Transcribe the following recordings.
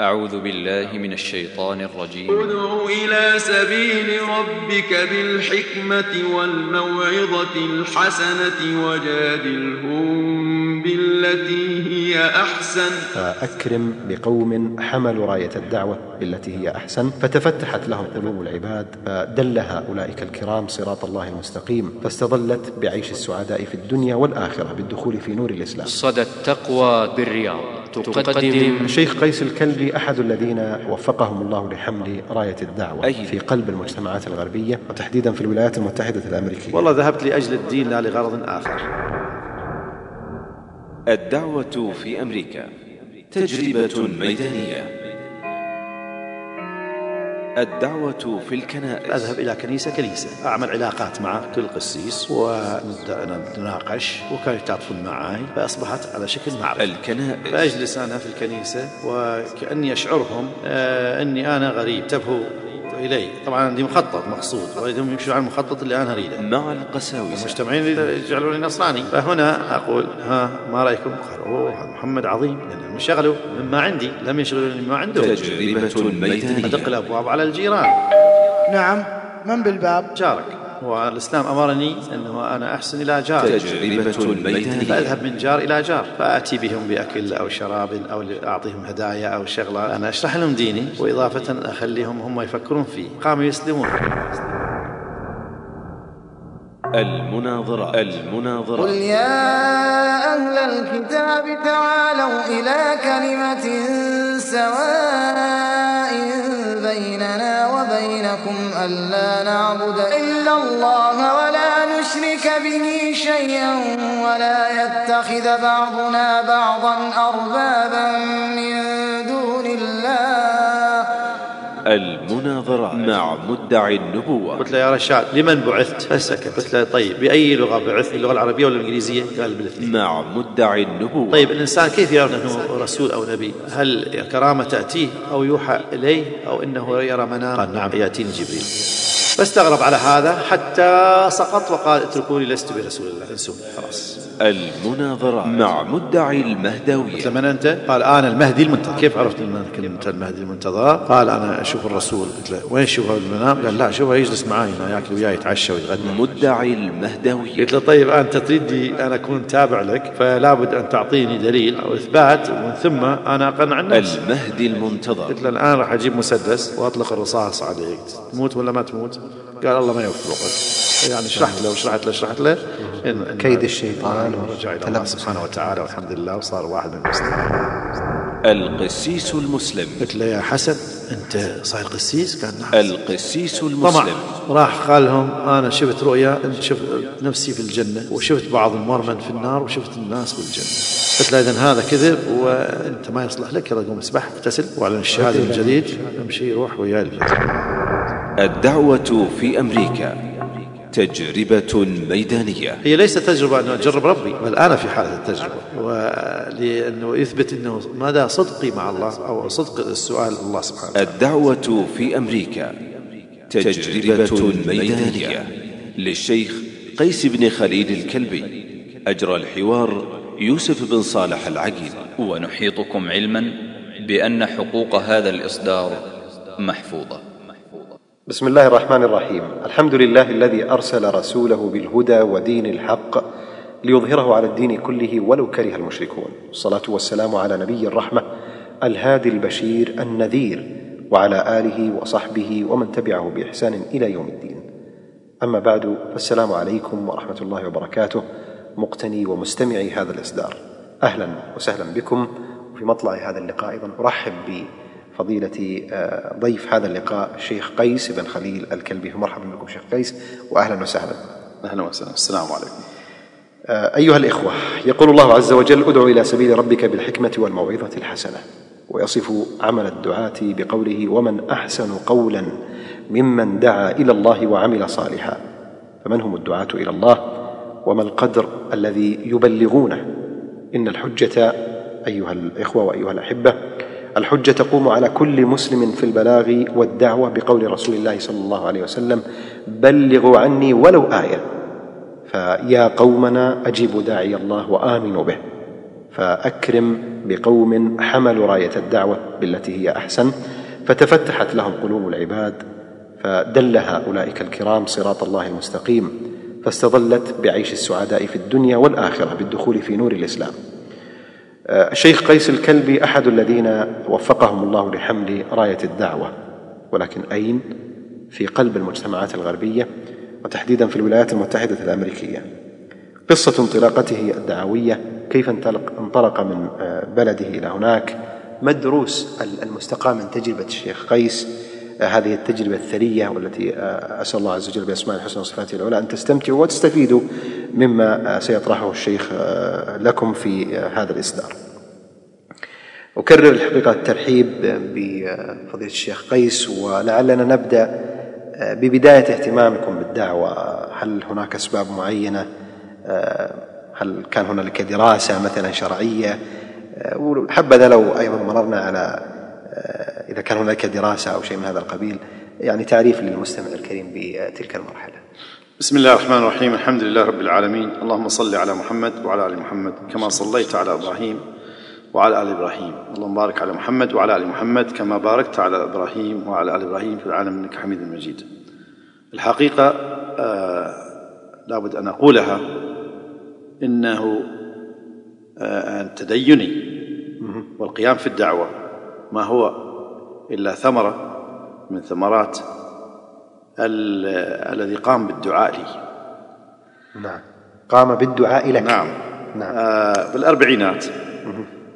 أعوذ بالله من الشيطان الرجيم. ادع إلى سبيل ربك بالحكمة والموعظة الحسنة وجادلهم بالتي هي أحسن. فأكرم بقوم حملوا راية الدعوة بالتي هي أحسن. فتفتحت لهم قلوب العباد فدلها أولئك الكرام صراط الله المستقيم. فاستظلت بعيش السعداء في الدنيا والآخرة بالدخول في نور الإسلام. صدى التقوى بالرياض. تقدم. الشيخ قيس الكلبي أحد الذين وفقهم الله لحمل راية الدعوة أي. في قلب المجتمعات الغربية وتحديدا في الولايات المتحدة الأمريكية. والله ذهبت لأجل الدين لا لغرض آخر. الدعوة في أمريكا تجربة ميدانية. الدعوة في الكنائس. أذهب إلى كنيسة كنيسة أعمل علاقات مع كل قسيس ونتناقش وكانوا يتعاطفون معي فأصبحت على شكل معرفة. الكنائس. فأجلس أنا في الكنيسة وكأني أشعرهم آه أني أنا غريب. تبهو إلي. طبعا عندي مخطط مقصود وهم يمشون على المخطط اللي أنا أريده. مع القساوسة. المجتمعين يجعلوني نصراني. فهنا أقول ها ما رأيكم؟ قالوا هذا محمد عظيم لأنهم انشغلوا مما عندي لم يشغلوني مما عندهم. تجربة ميدانية. أدق الأبواب على الجيران. نعم من بالباب؟ جارك والإسلام أمرني أنه أنا أحسن إلى جاري تجربة ميدانية فأذهب من جار إلى جار. فأتي بهم بأكل أو شراب أو أعطيهم هدايا أو شغلة. أنا أشرح لهم ديني وإضافة أخليهم هم يفكرون فيه. قاموا يسلمون. المناظرة قل المناظرة يا أهل الكتاب تعالوا إلى كلمة سواء بيننا وبينكم ألا نعبد إلا الله ولا نشرك به شيئا ولا يتخذ بعضنا بعضا أربابا من دون الله. المناظرة مع مدعي النبوة. قلت له يا رشاد لمن بعثت؟ فسكت. قلت له طيب بأي لغة بعثت؟ اللغة العربية ولا الإنجليزية؟ قال بالاثنين مع مدعي النبوة. طيب الإنسان كيف يعرف أنه رسول أو نبي؟ هل كرامة تأتيه أو يوحى إليه أو إنه يرى منام قال نعم يأتيني جبريل. فاستغرب على هذا حتى سقط وقال اتركوني لست برسول الله انسوني خلاص. المناظرة مع مدعي المهدوية. قلت له من أنت؟ قال أنا المهدي المنتظر. كيف عرفت أنك أنت المهدي المنتظر؟ قال أنا أشوف الرسول. قلت له وين اشوفه بالمنام؟ قال لا شوفه يجلس معي هنا ياكل وياي يتعشى ويتغدى. مدعي المهدوية. قلت له طيب أنت تريدني أنا أكون تابع لك فلا بد أن تعطيني دليل أو إثبات ومن ثم أنا أقنع الناس. المهدي المنتظر. قلت له الآن راح أجيب مسدس وأطلق الرصاص عليك. تموت ولا ما تموت؟ قال الله ما يوفقك. يعني شرحت له وشرحت له شرحت له. إن إن كيد الشيطان ورجع إلى الله سبحانه وتعالى والحمد لله وصار واحد من المسلمين. القسيس المسلم. قلت له يا حسن أنت صاير قسيس؟ قال نعم. القسيس طمع المسلم راح قال لهم أنا شفت رؤيا شفت نفسي في الجنة وشفت بعض المرمن في النار وشفت الناس بالجنه قلت له إذا هذا كذب وأنت ما يصلح لك يلا قوم اسبح اغتسل واعلن الشهادة من جديد امشي روح وياي الجنه الدعوة في أمريكا تجربة ميدانية. هي ليست تجربة أن أجرب ربي بل أنا في حالة التجربة. ولأنه يثبت أنه مدى صدقي مع الله أو صدق السؤال الله سبحانه وتعالى. الدعوة في أمريكا تجربة ميدانية. للشيخ قيس بن خليل الكلبي أجرى الحوار يوسف بن صالح العقيل. ونحيطكم علما بأن حقوق هذا الإصدار محفوظة. بسم الله الرحمن الرحيم. الحمد لله الذي أرسل رسوله بالهدى ودين الحق ليظهره على الدين كله ولو كره المشركون. الصلاة والسلام على نبي الرحمة الهادي البشير النذير وعلى آله وصحبه ومن تبعه بإحسان إلى يوم الدين. أما بعد فالسلام عليكم ورحمة الله وبركاته. مقتني ومستمعي هذا الإصدار. أهلا وسهلا بكم. وفي مطلع هذا اللقاء أيضا أرحب بفضيله آه، ضيف هذا اللقاء الشيخ قيس بن خليل الكلبي. فمرحبا بكم شيخ قيس واهلا وسهلا. أهلا وسهلا. السلام عليكم. آه، أيها الإخوة يقول الله عز وجل ادع إلى سبيل ربك بالحكمة والموعظة الحسنة ويصف عمل الدعاة بقوله ومن أحسن قولا ممن دعا إلى الله وعمل صالحا فمن هم الدعاة إلى الله؟ وما القدر الذي يبلغونه؟ إن الحجة أيها الإخوة وأيها الأحبة الحجة تقوم على كل مسلم في البلاغ والدعوة بقول رسول الله صلى الله عليه وسلم بلغوا عني ولو آية فيا قومنا أجيبوا داعي الله وآمنوا به فأكرم بقوم حملوا راية الدعوة بالتي هي أحسن. فتفتحت لهم قلوب العباد فدلها أولئك الكرام صراط الله المستقيم فاستظلت بعيش السعداء في الدنيا والآخرة بالدخول في نور الإسلام. الشيخ قيس الكلبي أحد الذين وفقهم الله لحمل راية الدعوة ولكن أين؟ في قلب المجتمعات الغربية وتحديدا في الولايات المتحدة الأمريكية قصة انطلاقته الدعوية كيف انطلق, انطلق من آه، بلده إلى هناك ما الدروس المستقاة من تجربة الشيخ قيس هذه التجربة الثرية والتي آه، أسأل الله عز وجل بأسماء الحسنى وصفاته العلى أن تستمتعوا وتستفيدوا مما سيطرحه الشيخ لكم في هذا الإصدار. أكرر الحقيقة الترحيب بفضيلة الشيخ قيس ولعلنا نبدأ ببداية اهتمامكم بالدعوة. هل هناك أسباب معينة؟ هل كان هنالك دراسة مثلا شرعية؟ وحبذا لو أيضا مررنا على إذا كان هناك دراسة أو شيء من هذا القبيل يعني تعريف للمستمع الكريم بتلك المرحلة. بسم الله الرحمن الرحيم الحمد لله رب العالمين. اللهم صل على محمد وعلى آل محمد كما صليت على إبراهيم وعلى آل إبراهيم. اللهم بارك على محمد وعلى آل محمد كما باركت على إبراهيم وعلى آل إبراهيم في العالم إنك حميد مجيد. الحقيقة آه لابد أن أقولها إنه آه تديني والقيام في الدعوة ما هو إلا ثمرة من ثمرات الذي قام بالدعاء لي. نعم. قام بالدعاء لك. نعم, نعم. آه بالأربعينات.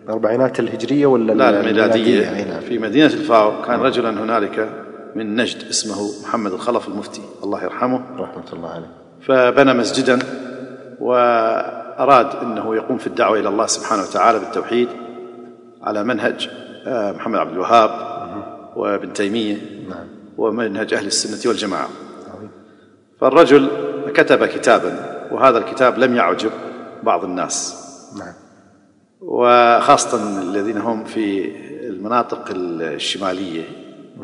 الأربعينات الهجرية ولا لا الميلادية؟ نعم. في مدينة الفاو كان رجلا هنالك من نجد اسمه محمد الخلف المفتي. الله يرحمه. رحمة الله عليه. فبنى مسجدا وأراد أنه يقوم في الدعوة إلى الله سبحانه وتعالى بالتوحيد على منهج محمد عبد الوهاب وابن تيمية نعم. ومنهج أهل السنة والجماعة. فالرجل كتب كتابا وهذا الكتاب لم يعجب بعض الناس. نعم. وخاصة الذين هم في المناطق الشمالية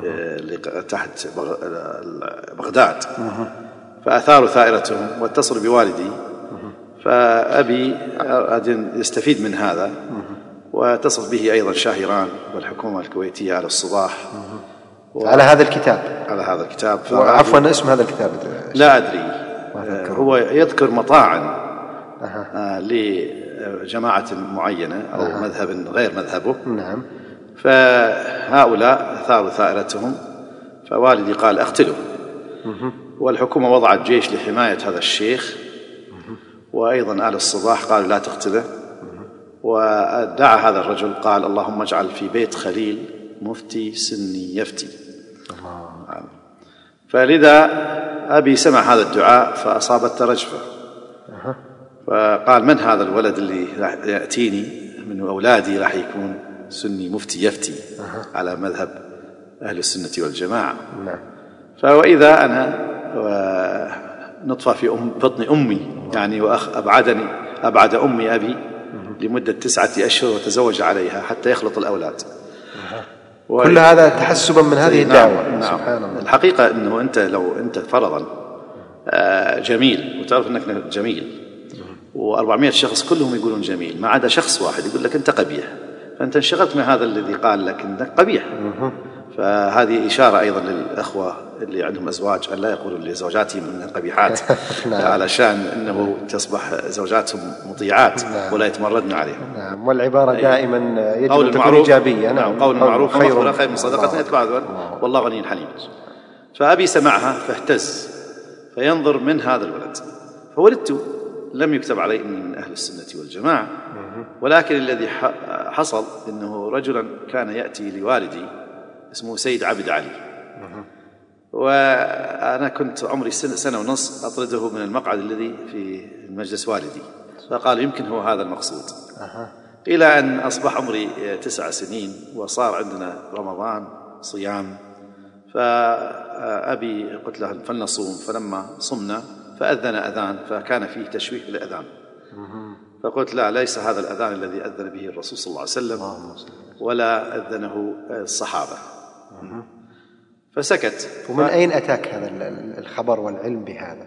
اللي تحت بغداد. فأثاروا ثائرتهم واتصلوا بوالدي. فأبي أراد يستفيد من هذا. واتصل به أيضا شاهران والحكومة الكويتية على الصباح و... على هذا الكتاب. على هذا الكتاب. عفوا اسم هذا الكتاب؟ لا أدري. هو يذكر مطاعن أه. لجماعة معينة أو أه. مذهب غير مذهبه. نعم. فهؤلاء أثاروا ثائرتهم. فوالدي قال أقتله. والحكومة وضعت جيش لحماية هذا الشيخ. وأيضا آل الصباح قالوا لا تقتله. ودعا هذا الرجل قال اللهم اجعل في بيت خليل مفتي سني يفتي. الله. فلذا أبي سمع هذا الدعاء فأصابت رجفة. فقال من هذا الولد اللي يأتيني؟ من أولادي راح يكون سني مفتي يفتي. على مذهب أهل السنة والجماعة. نعم. فوإذا أنا نطفة في أم بطن أمي يعني وأخ أبعدني أبعد أمي أبي. لمدة تسعة أشهر وتزوج عليها حتى يخلط الأولاد. و... كل هذا تحسبا من هذه نعم الدعوة. نعم. سبحان الله. الحقيقة أنه أنت لو أنت فرضا آه، جميل وتعرف أنك جميل و400 شخص كلهم يقولون جميل ما عدا شخص واحد يقول لك أنت قبيح فأنت انشغلت من هذا الذي قال لك أنك قبيح. فهذه إشارة أيضا للأخوة اللي عندهم أزواج أن لا يقولوا لزوجاتهم أنهن قبيحات. نعم. علشان أنه تصبح زوجاتهم مطيعات نعم. ولا يتمردن عليهم. نعم. والعبارة دائما يجب أن تكون إيجابية. نعم. قول المعروف. خير خير من صدقة. يتبع والله غني حليم. فأبي سمعها فاهتز فينظر من هذا الولد. فولدت لم يكتب علي من أهل السنة والجماعة. ولكن الذي حصل أنه رجلا كان يأتي لوالدي اسمه سيد عبد علي. وأنا كنت عمري سنة, سنة ونص أطرده من المقعد الذي في مجلس والدي. فقال يمكن هو هذا المقصود. إلى أن أصبح عمري تسع سنين وصار عندنا رمضان صيام. فأبي قلت له فلنصوم. فلما صمنا فأذن أذان فكان فيه تشويه بالأذان فقلت لا ليس هذا الأذان الذي أذن به الرسول صلى الله عليه وسلم. ولا أذنه الصحابة. فسكت. ومن أين أتاك هذا الخبر والعلم بهذا؟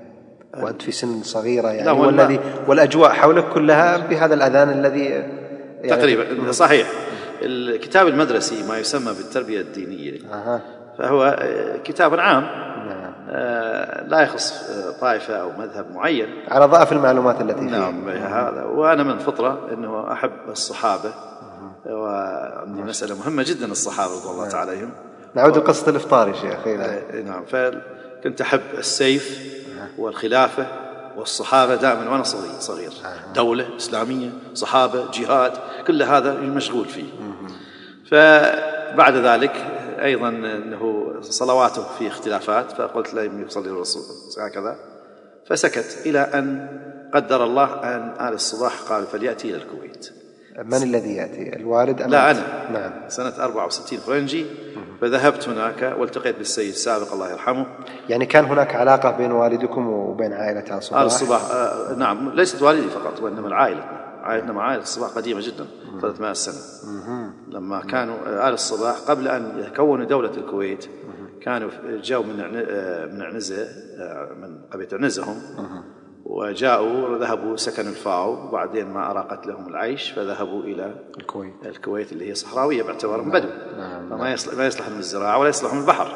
وأنت في سن صغيرة يعني والذي والأجواء حولك كلها بهذا الأذان الذي يعني تقريبا صحيح. الكتاب المدرسي ما يسمى بالتربية الدينية. أها. فهو كتاب عام. نعم. آه، لا يخص آه، طائفة أو مذهب معين. على ضعف المعلومات التي فيه. نعم هذا. وأنا من فطرة أنه أحب الصحابة. وعندي مسألة مهمة جدا الصحابة رضي الله تعالى عليهم نعود لقصة الإفطار يا شيخ. آه، نعم. فكنت أحب السيف والخلافة والصحابة دائما وأنا صغير صغير. دولة إسلامية صحابة جهاد كل هذا مشغول فيه. فبعد ذلك أيضا أنه صلواته في اختلافات فقلت لا يصلي الرسول هكذا. فسكت إلى أن قدر الله أن آل الصباح قال فليأتي إلى الكويت. من الذي يأتي؟ الوالد أم لا؟ أنا. نعم. سنة 64 فرنجي. فذهبت هناك والتقيت بالسيد السابق الله يرحمه. يعني كان هناك علاقة بين والدكم وبين عائلة آل صباح؟ آل الصباح آه نعم. ليست والدي فقط وإنما العائلة عائلتنا مع عائلة الصباح قديمة جدا 300 سنة. لما كانوا آل الصباح قبل أن يكونوا دولة الكويت كانوا جاءوا من آه، من عنزة آه، من قبيلة عنزة هم وجاءوا ذهبوا سكنوا الفاو وبعدين ما أراقت لهم العيش فذهبوا إلى الكويت. الكويت اللي هي صحراوية باعتبارهم بدو. فما يصلح ما يصلح لهم الزراعة ولا يصلح لهم البحر.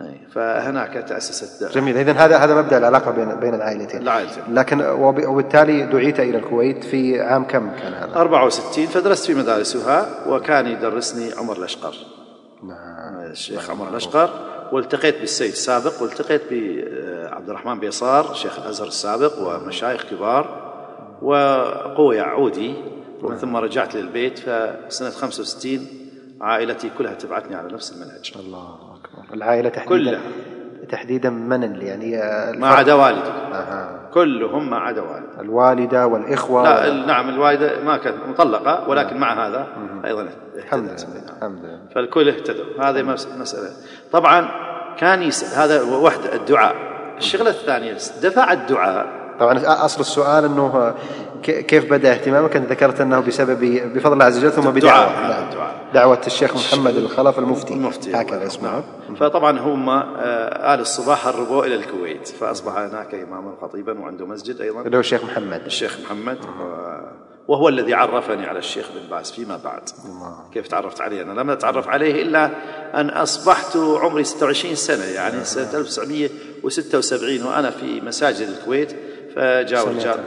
أي، فهناك تأسست جميل. إذا هذا هذا مبدأ العلاقة بين بين العائلتين. العائلتين. لكن وب- وبالتالي دعيت إلى الكويت في عام كم كان هذا؟ 64 فدرست في مدارسها وكان يدرسني عمر الأشقر. نعم. الشيخ عمر الأشقر. والتقيت بالسيد السابق والتقيت بعبد الرحمن بيصار شيخ الأزهر السابق ومشايخ كبار وقوي عودي ومن ثم رجعت للبيت فسنة 65 عائلتي كلها تبعتني على نفس المنهج. الله أكبر. العائلة تحديدا. كلها. تحديدا من اللي يعني ما عدا والدي أها. كلهم ما عدا والدي الوالدة والإخوة لا ال- نعم الوالدة ما كانت مطلقة ولكن مع هذا أيضا الحمد لله. الحمد لله. فالكل اهتدوا هذه مس- مسألة. طبعا كان يس... هذا وحدة الدعاء. الشغلة الثانية دفع الدعاء. طبعا أصل السؤال أنه كيف بدأ اهتمامك؟ أنت ذكرت أنه بسبب بفضل الله عز وجل ثم الدعاء، نعم. الدعاء. دعوة الشيخ محمد الخلف المفتي. المفتي هكذا اسمه نعم. فطبعا هم آه، آل الصباح هربوا إلى الكويت فأصبح هناك إماما خطيبا وعنده مسجد أيضا. اللي هو الشيخ محمد. الشيخ محمد و- وهو الذي عرفني على الشيخ بن باز فيما بعد. كيف تعرفت عليه؟ أنا لم أتعرف عليه إلا أن أصبحت عمري 26 سنة يعني سنة 1976 وأنا في مساجد الكويت رجال عنه. مم،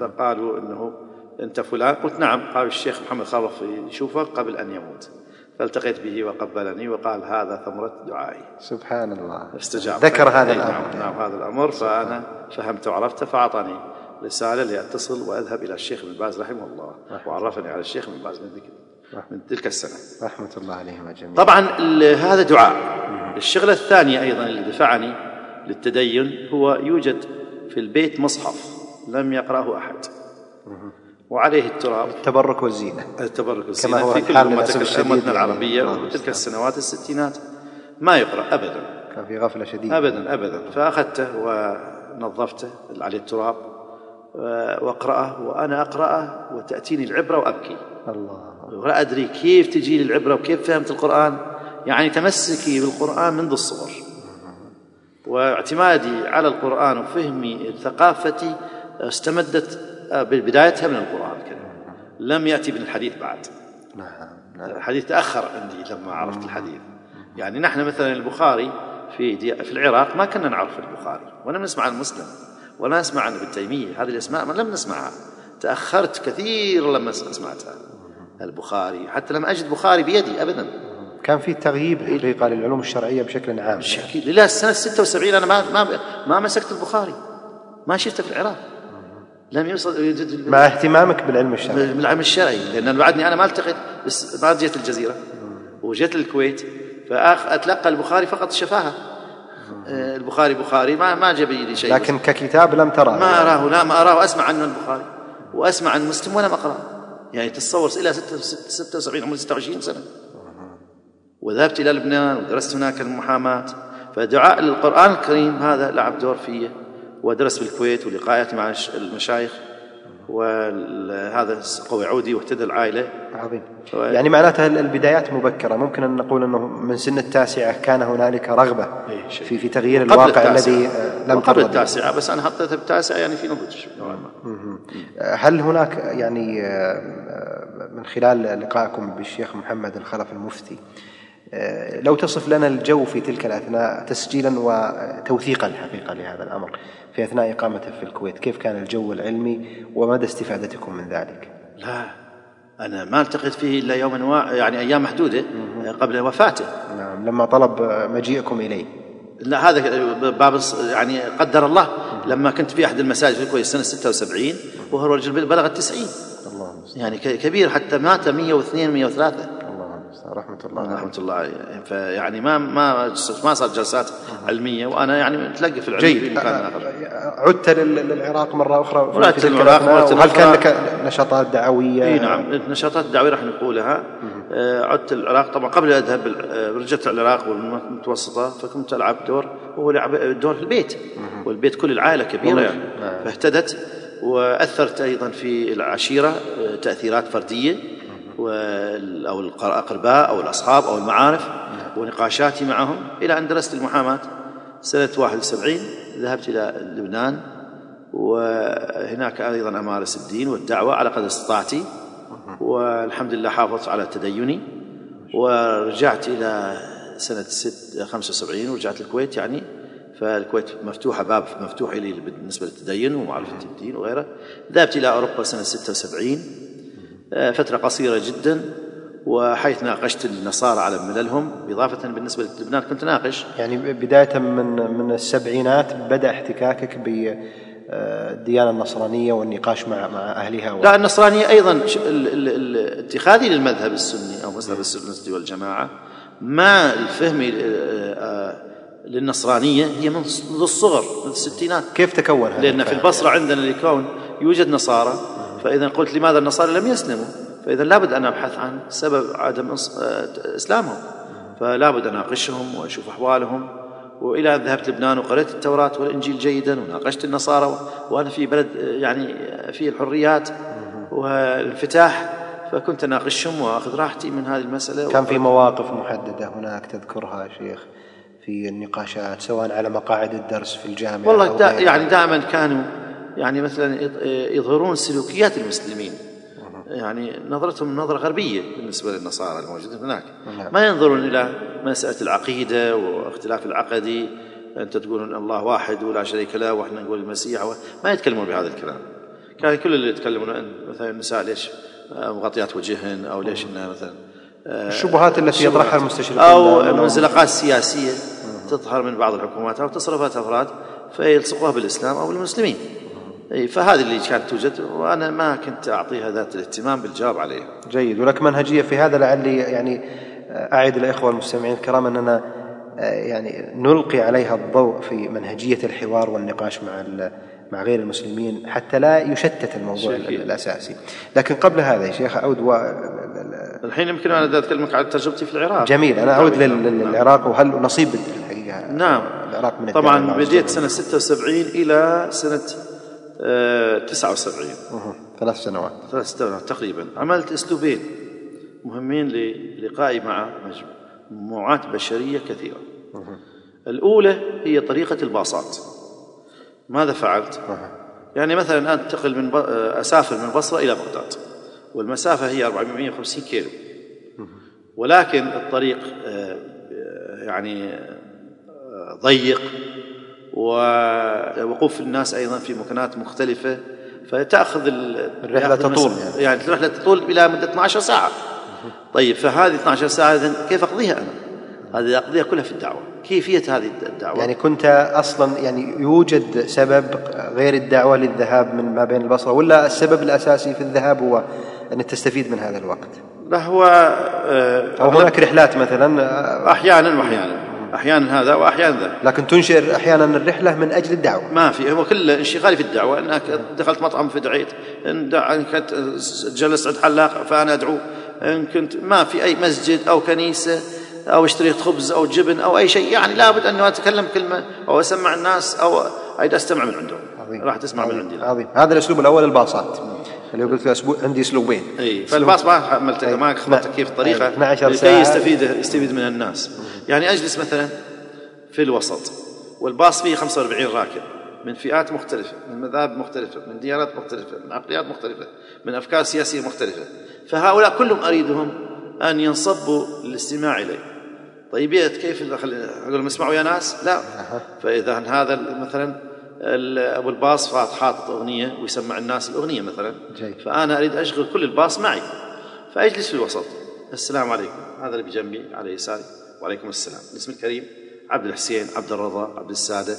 فقالوا أنه أنت فلان. قلت نعم قال الشيخ محمد خلف يشوفك قبل أن يموت. فالتقيت به وقبلني وقال هذا ثمرة دعائي. سبحان الله. استجاب. ذكر هذا أي الأمر. نعم, نعم هذا الأمر. فأنا فهمت وعرفت فأعطاني رسالة لأتصل وأذهب إلى الشيخ بن باز رحمه الله وعرفني على الشيخ بن باز من ذيك من تلك السنة. رحمة الله عليهم جميعا. طبعا هذا دعاء. الشغلة الثانية أيضا اللي دفعني للتدين هو يوجد في البيت مصحف. لم يقرأه أحد. وعليه التراب. التبرك والزينة. التبرك كما هو والزينة في كل أمتنا. العربية الله وتلك المستعان. السنوات الستينات. ما يقرأ أبدا. كان في غفلة شديدة. ابدا ابدا. فأخذته ونظفته عليه التراب آه، وأقرأه وأنا أقرأه وتأتيني العبرة وأبكي. الله. ولا أدري كيف تجي لي العبرة وكيف فهمت القرآن؟ يعني تمسكي بالقرآن منذ الصغر. واعتمادي على القرآن وفهمي ثقافتي استمدت آه، بدايتها من القرآن الكريم. لم يأتي من الحديث بعد. نعم نعم. الحديث تأخر عندي لما عرفت الحديث. يعني نحن مثلا البخاري في في العراق ما كنا نعرف البخاري ولم نسمع عن مسلم ولا نسمع عن ابن تيمية هذه الأسماء ما لم نسمعها. تأخرت كثير لما سمعتها. البخاري حتى لم أجد بخاري بيدي أبدا. كان في تغييب حقيقة للعلوم الشرعية بشكل عام. شكل لله السنة 76 أنا ما ما ما مسكت البخاري. ما شفته في العراق. لم يوصل مع اهتمامك بالعلم الشرعي. بالعلم الشرعي. لأن بعدني أنا ما ألتقيت بس ما جيت الجزيرة. وجيت الكويت فاتلقى البخاري فقط شفاهه آه، البخاري بخاري. ما ما جاب لي شيء. لكن ككتاب لم ترى. ما أراه لا ما أراه. واسمع عنه البخاري. وأسمع عن مسلم ولم اقرا يعني تتصور إلى 76 عمري 26 سنة. وذهبت إلى لبنان ودرست هناك المحاماة. فدعاء للقرآن الكريم هذا لعب دور فيه ودرست بالكويت ولقاءاتي مع المشايخ وهذا قوي عودي واهتدى العائلة عظيم و- يعني معناتها البدايات مبكرة ممكن أن نقول أنه من سن التاسعة كان هنالك شيء. في في تغيير قبل الواقع التاسعة. الذي آه، لم به. التاسعة بس أنا حطيتها بالتاسعه يعني في نضج نوعا ما هل هناك يعني آه، آه، من خلال لقائكم بالشيخ محمد الخلف المفتي لو تصف لنا الجو في تلك الأثناء تسجيلا وتوثيقا الحقيقة لهذا الأمر في أثناء إقامته في الكويت كيف كان الجو العلمي ومدى استفادتكم من ذلك؟ لا أنا ما ألتقيت فيه إلا يوما وا... يعني أيام محدودة قبل وفاته. نعم لما طلب آه، مجيئكم إليه. لا هذا باب يعني قدر الله. لما كنت في أحد المساجد في الكويت سنة 76 وهو الرجل بلغ التسعين. يعني كبير حتى مات 102 103 الله المستعان رحمة الله عليه. رحمة الله عليه. فيعني ما ما ما صار جلسات علمية وأنا يعني متلقي في العلم في جيد مكان آخر. عدت لل- للعراق مرة أخرى؟ في- في للعراق الأثناء مرة وهل كان. لك نشاطات دعوية؟ إي نعم النشاطات الدعوية راح نقولها. آه، عدت العراق. طبعا قبل ان أذهب آه، رجعت العراق والمتوسطة فكنت ألعب دور وهو لعب دور في البيت. والبيت كل العائلة كبيرة. يعني فاهتدت وأثرت أيضا في العشيرة آه، تأثيرات فردية. أو الأقرباء أو الأصحاب أو المعارف ونقاشاتي معهم إلى أن درست المحاماة سنة 71 ذهبت إلى لبنان وهناك أيضا أمارس الدين والدعوة على قدر استطاعتي والحمد لله حافظت على تديني ورجعت إلى سنة ست 75 ورجعت الكويت يعني فالكويت مفتوحة باب مفتوح لي بالنسبة للتدين ومعرفة الدين وغيره. ذهبت إلى أوروبا سنة 76 آه، فترة قصيرة جدا وحيث ناقشت النصارى على مللهم إضافة بالنسبة للبنان كنت ناقش يعني بداية من من السبعينات بدأ احتكاكك بالديانة النصرانية والنقاش مع مع أهلها و... لا النصرانية أيضا اتخاذي للمذهب السني أو مذهب السنة والجماعة ما الفهم آه، آه، للنصرانية هي من منذ الصغر من الستينات كيف تكون هذا لأن في؟ البصرة عندنا لكون يوجد نصارى فإذا قلت لماذا النصارى لم يسلموا؟ فإذا لابد أن أبحث عن سبب عدم آه، إسلامهم. فلا بد أناقشهم وأشوف أحوالهم. وإلى أن ذهبت لبنان وقرأت التوراة والإنجيل جيدا وناقشت النصارى وأنا في بلد يعني فيه الحريات والانفتاح فكنت أناقشهم وأخذ راحتي من هذه المسألة. كان في مواقف محددة هناك تذكرها شيخ في النقاشات سواء على مقاعد الدرس في الجامعة والله دا. يعني دائما كانوا يعني مثلا يظهرون سلوكيات المسلمين يعني نظرتهم نظرة غربية بالنسبة للنصارى الموجودين هناك نعم. ما ينظرون إلى مسألة العقيدة واختلاف العقدي أنت تقول أن الله واحد ولا شريك له وإحنا نقول المسيح و- ما يتكلمون بهذا الكلام كان كل اللي يتكلمون عن مثلا النساء ليش مغطيات وجههن أو ليش إنها مثلا آه، الشبهات التي. يطرحها المستشرقون أو. المنزلقات السياسية تظهر من بعض الحكومات أو تصرفات أفراد فيلصقوها بالإسلام أو بالمسلمين أي فهذه اللي كانت توجد وأنا ما كنت أعطيها ذات الاهتمام بالجواب عليها جيد. ولك منهجية في هذا لعلي يعني أعد الإخوة المستمعين الكرام أننا آه، يعني نلقي عليها الضوء في منهجية الحوار والنقاش مع مع غير المسلمين حتى لا يشتت الموضوع ال- شيء. الأساسي. لكن قبل هذا يا شيخ أعود و... الحين يمكن أنا أتكلمك عن تجربتي في العراق. جميل. أعود لل- لل- للعراق وهل نصيب الحقيقة؟ نعم. العراق من طبعا بديت سنة 76 إلى سنة آه، 79 مه. ثلاث سنوات. ثلاث سنوات تقريبا. عملت أسلوبين مهمين للقائي مع مجموعات بشرية كثيرة. الأولى هي طريقة الباصات. ماذا فعلت؟ يعني مثلا انتقل من ب... أسافر من البصره إلى بغداد. والمسافة هي 450 كيلو. ولكن الطريق آه، يعني آه، ضيق. ووقوف الناس أيضا في مكانات مختلفة فتأخذ ال- الرحلة تطول يعني. يعني الرحلة تطول إلى مدة 12 ساعة. طيب فهذه 12 ساعة إذن كيف أقضيها أنا؟ هذه أقضيها كلها في الدعوة. كيفية هذه الدعوة؟ يعني كنت أصلا يعني يوجد سبب غير الدعوة للذهاب من ما بين البصرة ولا السبب الأساسي في الذهاب هو انك تستفيد من هذا الوقت؟ لا هو آه، أو هناك رحلات مثلا آه، أحيانا واحيانا. أحيانا هذا وأحيانا ذا. لكن تنشئ أحيانا الرحلة من أجل الدعوة. ما في هو كل انشغالي في الدعوة. أنك دخلت مطعم فدعيت إن كنت جلست عند حلاق فأنا أدعو. إن كنت ما في أي مسجد أو كنيسة أو اشتريت خبز أو جبن أو أي شيء يعني لابد انه أتكلم كلمة أو أسمع الناس أو أيضا أستمع من عندهم. راح تسمع من عظيم. عندي. عظيم. هذا الأسلوب الأول الباصات. اللي قلت أسبوع عندي اسلوبين أي فالباص ما عملت ما خططت كيف الطريقة 12 لكي ساعة. يستفيد يستفيد من الناس. يعني أجلس مثلا في الوسط والباص فيه 45 راكب من فئات مختلفة من مذاهب مختلفة من ديانات مختلفة من عقليات مختلفة من أفكار سياسية مختلفة. فهؤلاء كلهم أريدهم أن ينصبوا للاستماع إلي طيب كيف أقول لهم اسمعوا يا ناس؟ لا. فإذا هذا مثلا أبو الباص فات حاطط أغنية ويسمع الناس الأغنية مثلا. جيد. فأنا أريد أشغل كل الباص معي. فأجلس في الوسط. السلام عليكم. هذا اللي بجنبي على يساري. وعليكم السلام. الاسم الكريم عبد الحسين عبد الرضا عبد السادة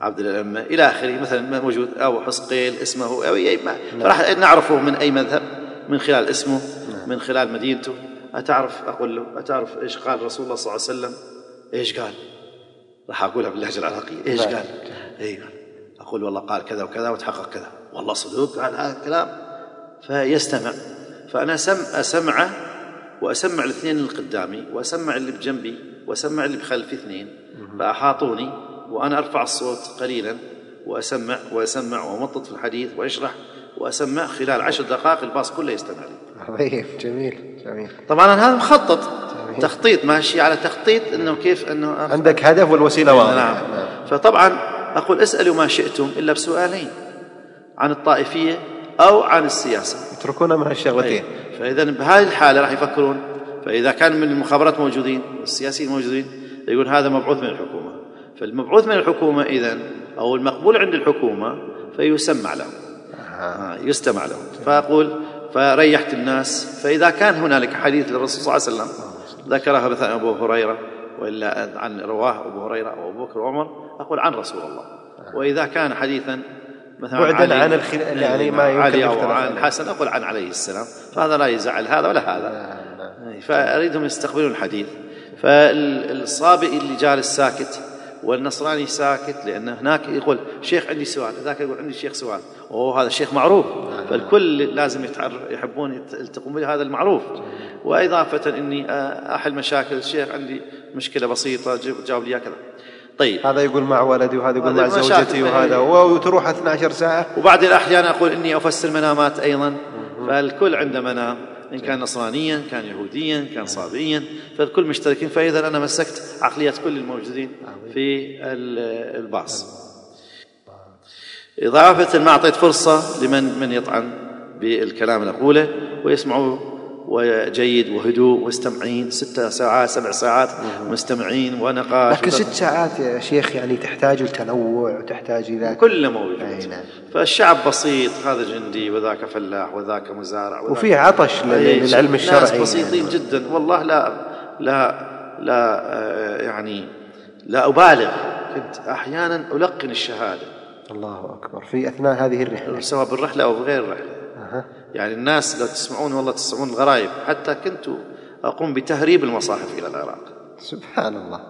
عبد الأئمة إلى آخره. مثلا موجود. أو حسقيل اسمه أو راح نعرفه من أي مذهب من خلال اسمه من خلال مدينته. أتعرف؟ أقول له أتعرف إيش قال رسول الله صلى الله عليه وسلم؟ إيش قال؟ راح أقولها باللهجة العراقية إيش نعم. قال؟ إيه. قال أقول والله قال كذا وكذا وتحقق كذا. والله صدوق قال هذا الكلام. فيستمع. فأنا سم أسمعه وأسمع الاثنين اللي قدامي وأسمع اللي بجنبي وأسمع اللي بخلفي اثنين. فأحاطوني وأنا أرفع الصوت قليلا وأسمع وأسمع وأمطط في الحديث وأشرح وأسمع خلال عشر دقائق الباص كله يستمع لي. عظيم. جميل جميل. طبعا أنا هذا مخطط. تخطيط ماشي على تخطيط إنه كيف إنه عندك هدف والوسيلة واضحة. نعم. فطبعا أقول اسألوا ما شئتم إلا بسؤالين عن الطائفية أو عن السياسة. يتركونا مع الشغلتين أي. فإذا بهذه الحالة راح يفكرون فإذا كان من المخابرات موجودين والسياسيين موجودين يقول هذا مبعوث من الحكومة. فالمبعوث من الحكومة اذا أو المقبول عند الحكومة فيسمع له آه، يستمع له فأقول فريحت الناس. فإذا كان هنالك حديث للرسول صلى الله عليه وسلم ذكرها مثلا أبو هريرة وإلا عن رواه أبو هريرة أو أبو بكر وعمر أقول عن رسول الله. وإذا كان حديثا مثلا بعداً علي- عن الخلا- يعني ما يمكن علي الاختلاف عن عليه. حسن أقول عن عليه السلام. فهذا لا يزعل هذا ولا هذا. فأريدهم يستقبلون الحديث. فالصابئ اللي جالس ساكت والنصراني ساكت لأن هناك يقول شيخ عندي سؤال ذاك يقول عندي شيخ سؤال. أوه هذا الشيخ معروف. فالكل لازم يتعرف يحبون يلتقون بهذا المعروف. وإضافة إني آه، أحل مشاكل الشيخ عندي مشكلة بسيطة جاوب- لي كذا. طيب. هذا يقول مع ولدي وهذا يقول مع زوجتي وهذا. بيني. وتروح 12 ساعة. وبعد الأحيان أقول إني أفسر منامات أيضا. فالكل عنده منام إن كان نصرانيا كان يهوديا كان صابئيا فالكل مشتركين. فإذا أنا مسكت عقلية كل الموجودين في ال- الباص. إضافة ما أعطيت فرصة لمن من يطعن بالكلام اللي أقوله ويسمعوا وجيد وهدوء واستمعين ستة ساعات سبع ساعات مستمعين ونقاش. لكن ست ساعات يا شيخ يعني تحتاج التنوع وتحتاج إلى كله موجود أي نعم. فالشعب بسيط هذا جندي وذاك فلاح وذاك مزارع وذاك وفيه عطش للعلم ناس الشرعي بسيطين يعني. جدا. والله لا لا لا آه، يعني لا أبالغ. كنت أحيانا ألقن الشهادة. الله أكبر. في أثناء هذه الرحلة. سواء بالرحلة أو بغير الرحلة أها. يعني الناس لو تسمعون والله تسمعون الغرايب حتى كنت أقوم بتهريب المصاحف إلى العراق. سبحان الله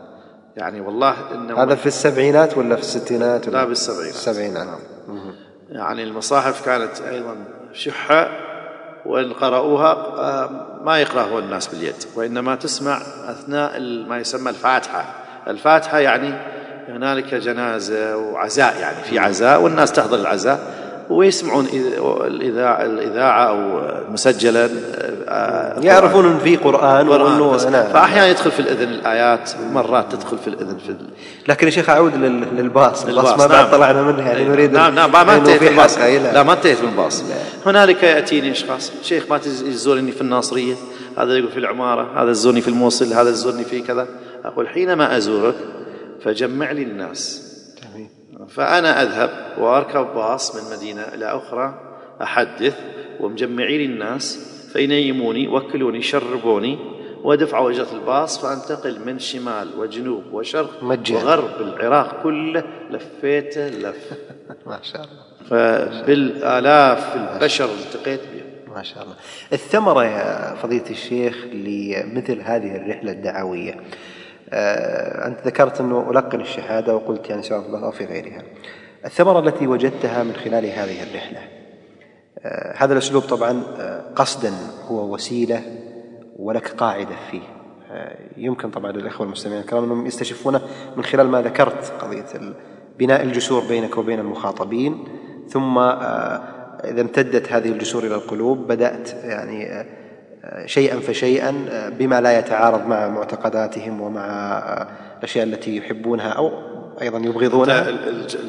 يعني والله إنه هذا في السبعينات ولا في الستينات؟ ولا لا بالسبعينات. السبعينات. يعني المصاحف كانت أيضا شحة وإن قرأوها آه، ما يقرأه الناس باليد وإنما تسمع أثناء ما يسمى الفاتحة. الفاتحة يعني هنالك جنازة وعزاء يعني في عزاء والناس تحضر العزاء. ويسمعون إذ- الإذاعة الإذاعة أو مسجلا آه، يعرفون ان في قرآن بس. وانه نعم. فأحيانا يدخل في الأذن الآيات مرات تدخل في الأذن في ال- لكن يا شيخ أعود لل- للباص. الباص الباص، ما بعد نعم. طلعنا منه يعني. نريد نعم نعم. ما انتهيت حلقة إلى- لا ما انتهيت بالباص هنالك يأتيني أشخاص. شيخ ما تزورني في الناصرية؟ هذا يقول في العمارة هذا يزورني في الموصل هذا يزورني في كذا. أقول حينما أزورك فجمع لي الناس. فأنا أذهب وأركب باص من مدينة إلى أخرى أحدث ومجمعي لي الناس فينيموني وكلوني شربوني ودفعوا اجره الباص فأنتقل من شمال وجنوب وشرق مجانا. وغرب العراق كله لفيته لف. ما شاء الله. فبالآلاف البشر التقيت بهم. ما شاء الله. الثمرة يا فضيلة الشيخ لمثل هذه الرحلة الدعوية. آه، أنت ذكرت أنه ألقن الشهادة وقلت يعني سواء في البث أو في غيرها. الثمرة التي وجدتها من خلال هذه الرحلة آه، هذا الأسلوب طبعا آه، قصدا هو وسيلة ولك قاعدة فيه. آه، يمكن طبعا للإخوة المستمعين الكرام أنهم يستشفونه من خلال ما ذكرت قضية بناء الجسور بينك وبين المخاطبين. ثم آه، إذا امتدت هذه الجسور إلى القلوب بدأت يعني آه، آه، شيئا فشيئا بما لا يتعارض مع معتقداتهم ومع الأشياء التي يحبونها أو أيضا يبغضونها.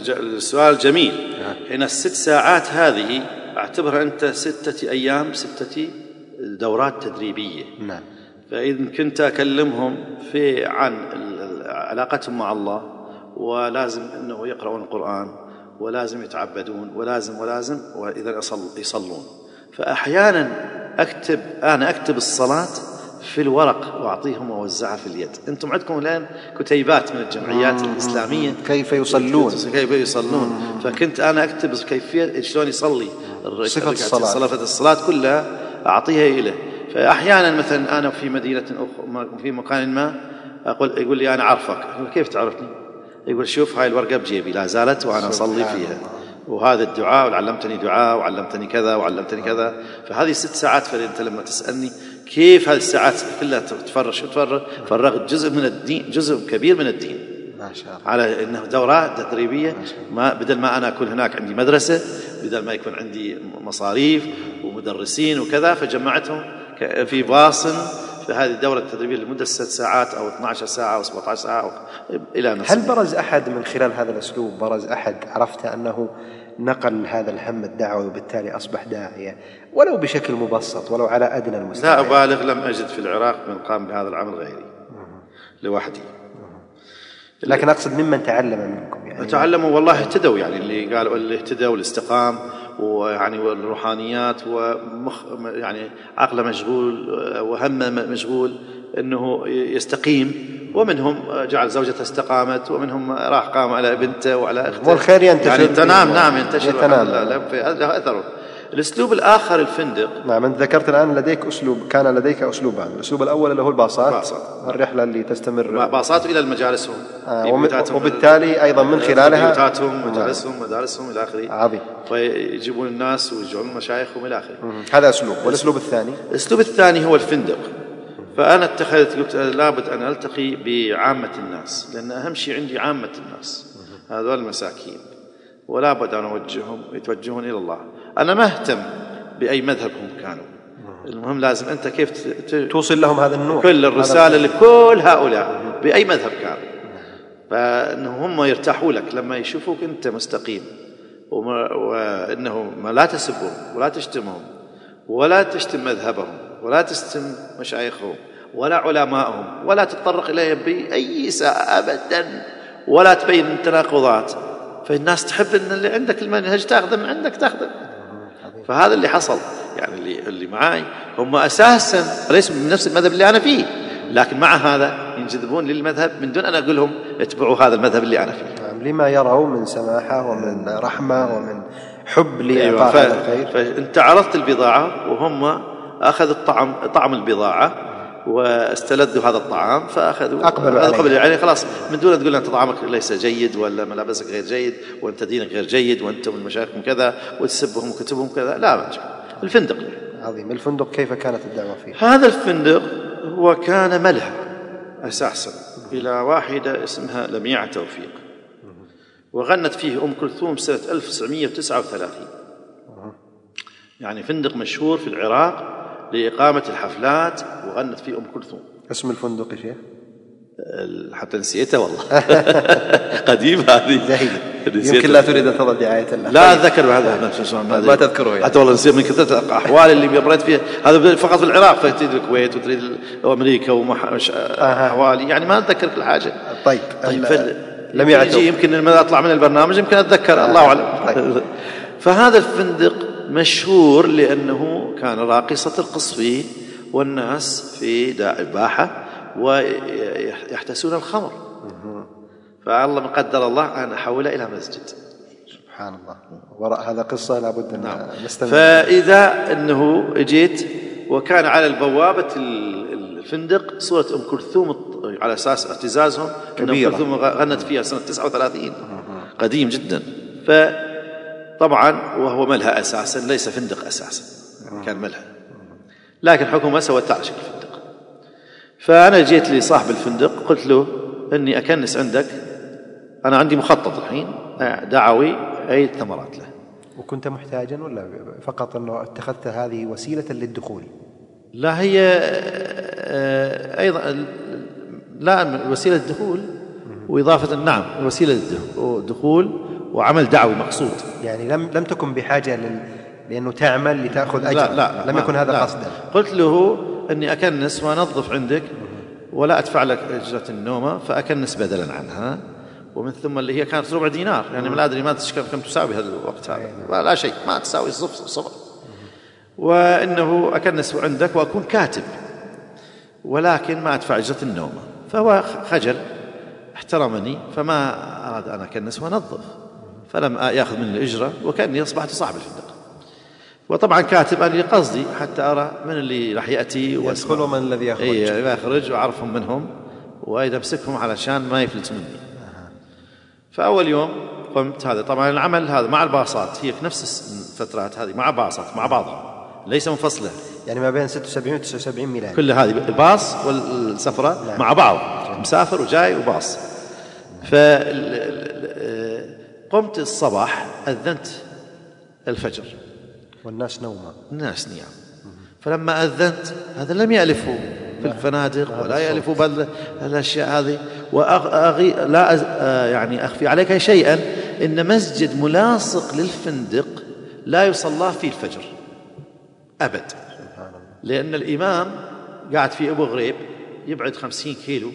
السؤال جميل. هنا الست ساعات هذه أعتبرها أنت ستة أيام ستة دورات تدريبية. نعم. فإذا كنت أكلمهم في عن علاقتهم مع الله ولازم أنه يقرؤون القرآن ولازم يتعبدون ولازم ولازم يصل يصلون. فأحيانا أكتب أنا أكتب الصلاة في الورق وأعطيهم وأوزعها في اليد. أنتم عندكم الآن كتيبات من الجمعيات الإسلامية. كيف يصلون. كيف يصلون. فكنت أنا أكتب كيفية شلون يصلي. صفة الصلاة. صلاة الصلاة كلها أعطيها له فأحيانا مثلا أنا في مدينة أخرى في مكان ما أقول يقول لي أنا اعرفك أقول كيف تعرفني؟ يقول شوف هاي الورقة بجيبي. لا زالت وأنا أصلي فيها. وهذا الدعاء وعلمتني دعاء وعلمتني كذا وعلمتني كذا. فهذه ست ساعات فانت لما تسألني كيف هذه الساعات كلها تفرغ شو تفرغ؟ فرغت جزء من الدين جزء كبير من الدين. ما شاء الله. على إنه دورات تدريبية. ما بدل ما أنا أكون هناك عندي مدرسة بدل ما يكون عندي مصاريف ومدرسين وكذا فجمعتهم في باصن في هذه الدوره التدريبيه لمدة ست ساعات أو 12 ساعة أو 17 ساعة أو إلى نصف هل برز أحد من خلال هذا الأسلوب برز أحد عرفت أنه نقل هذا الهم الدعوي وبالتالي أصبح داعية؟ ولو بشكل مبسط ولو على أدنى لا المستوى أبالغ لم أجد في العراق من قام بهذا العمل غيري. لوحدي. لكن أقصد ممن تعلم منكم يعني. تعلموا والله اهتدوا يعني اللي قالوا اللي اهتدوا والاستقام ويعني والروحانيات ومخ يعني عقله مشغول وهمه مشغول إنه يستقيم ومنهم جعل زوجته استقامت ومنهم راح قام على بنته وعلى أخته والخير ينتشر يعني. تنام نعم ينتشر يتنام. لا لا في- أثره الأسلوب الآخر الفندق. نعم أنت ذكرت الآن لديك أسلوب كان لديك أسلوبان. الأسلوب الأول اللي هو الباصات باصات. الرحلة اللي تستمر. باصات إلى المجالسهم آه،. وبالتالي أيضا من خلالها بيوتاتهم مجالسهم مدارسهم إلى آخره. عظيم. فيجيبون الناس ويجون مشايخهم إلى آخره. هذا أسلوب. والأسلوب الثاني؟ الأسلوب الثاني هو الفندق. فأنا اتخذت قلت لابد أن ألتقي بعامة الناس لأن أهم شيء عندي عامة الناس. هذول المساكين. ولا بد أن أوجههم يتوجهون إلى الله. أنا ما اهتم بأي مذهب هم كانوا. المهم لازم أنت كيف ت- ت- توصل لهم هذا النور كل الرسالة لكل هؤلاء بأي مذهب كان فانه هم يرتاحوا لك لما يشوفوك أنت مستقيم. وما- وانه ما لا تسبهم ولا تشتمهم ولا تشتم مذهبهم ولا تشتم مشايخهم ولا علمائهم ولا تتطرق إليهم بأي اساءه ابدا ولا تبين التناقضات فالناس تحب إن اللي عندك المنهج تاخذه من عندك تاخذه. فهذا اللي حصل. يعني اللي اللي معي هم أساسا ليسوا من نفس المذهب اللي أنا فيه. لكن مع هذا ينجذبون للمذهب من دون أن أقول لهم اتبعوا هذا المذهب اللي أنا فيه. نعم لما يروا من سماحة ومن رحمة ومن حب أيوة ف... هذا الخير. فأنت عرضت البضاعة وهم أخذوا الطعم طعم البضاعة. واستلذوا هذا الطعام فأخذوا أقبلوا عليه. اقبلوا عليه. خلاص من دون تقول انت طعامك ليس جيد ولا ملابسك غير جيد وأنت دينك غير جيد وأنتم المشايخكم كذا وتسبهم وكتبهم كذا لا ما. الفندق. عظيم. الفندق كيف كانت الدعوة فيه؟ هذا الفندق هو كان ملهى أساسا إلى واحدة اسمها لميعه توفيق. وغنت فيه أم كلثوم سنة 1939 يعني فندق مشهور في العراق لإقامة الحفلات وغنت فيه أم كلثوم. اسم الفندق يا شيخ؟ حتى نسيته والله. قديم هذه. يمكن لا تريد أن تضع دعاية له لا أتذكر هذا ما تذكره يعني. حتى والله نسيت من كثرة الأحوال اللي مريت فيها. هذا فقط في العراق فتريد الكويت وتريد أمريكا واحوالي يعني ما أتذكر كل حاجة. طيب. طيب. لم يجي يمكن لما أطلع من البرنامج يمكن أتذكر. الله أعلم. فهذا الفندق مشهور لأنه كان راقصة القص فيه والناس في داء الباحة ويحتسون الخمر. فالله ما قدر الله أن احوله إلى مسجد. سبحان الله وراء هذا قصة لابد أن نستمع. فإذا أنه جيت وكان على البوابة ال- الفندق صورة أم كلثوم على أساس اعتزازهم. كبيرة. كلثوم غنت فيها سنة 39 قديم جدا. فطبعا وهو ملهى أساسا ليس فندق أساسا كان ملهى لكن حكومه سوتها على شكل فندق فأنا جيت لصاحب الفندق قلت له إني أكنس عندك أنا عندي مخطط الحين دعوي أي ثمرات له. وكنت محتاجا ولا فقط أنه اتخذت هذه وسيلة للدخول؟ لا هي آه، أيضا لا وسيلة الدخول وإضافة نعم وسيلة الدخول. وعمل دعوي مقصود. يعني لم لم تكن بحاجة لل... لأنه تعمل لتأخذ أجر. لا لا لم يكن هذا لا. قصدا. قلت له أني أكنس وأنظف عندك ولا أدفع لك أجرة النومة فأكنس بدلا عنها ومن ثم اللي هي كانت ربع دينار. يعني ما أدري ما كم تساوي هذا. الوقت هذا لا, شيء ما تساوي صفر صفر. وإنه أكنس عندك وأكون كاتب ولكن ما أدفع أجرة النومة. فهو خجل احترمني فما أراد أن أكنس وأنظف. فلم يأخذ مني الاجره وكاني اصبحت صاحب الفندق. وطبعا كاتب أنا قصدي حتى أرى من اللي راح يأتي يدخل ومن الذي يخرج. اي يخرج وأعرفهم منهم وأيضا امسكهم علشان ما يفلت مني. فأول يوم قمت هذا. طبعا العمل هذا مع الباصات هي في نفس الفترات هذه مع باصات مع بعضها ليس منفصلة. يعني ما بين 76 و 79 ميلادي كل هذه الباص والسفرة نعم. مع بعض. مسافر وجاي وباص. ف قمت الصباح أذنت الفجر. والناس نوما الناس نيام. فلما أذنت هذا لم يألفوا في الفنادق ولا يألفوا بالأشياء هذه. وأغي لا يعني أخفي عليك شيئا. إن مسجد ملاصق للفندق لا يصلى فيه الفجر. أبد. لأن الإمام قاعد في أبو غريب يبعد خمسين كيلو.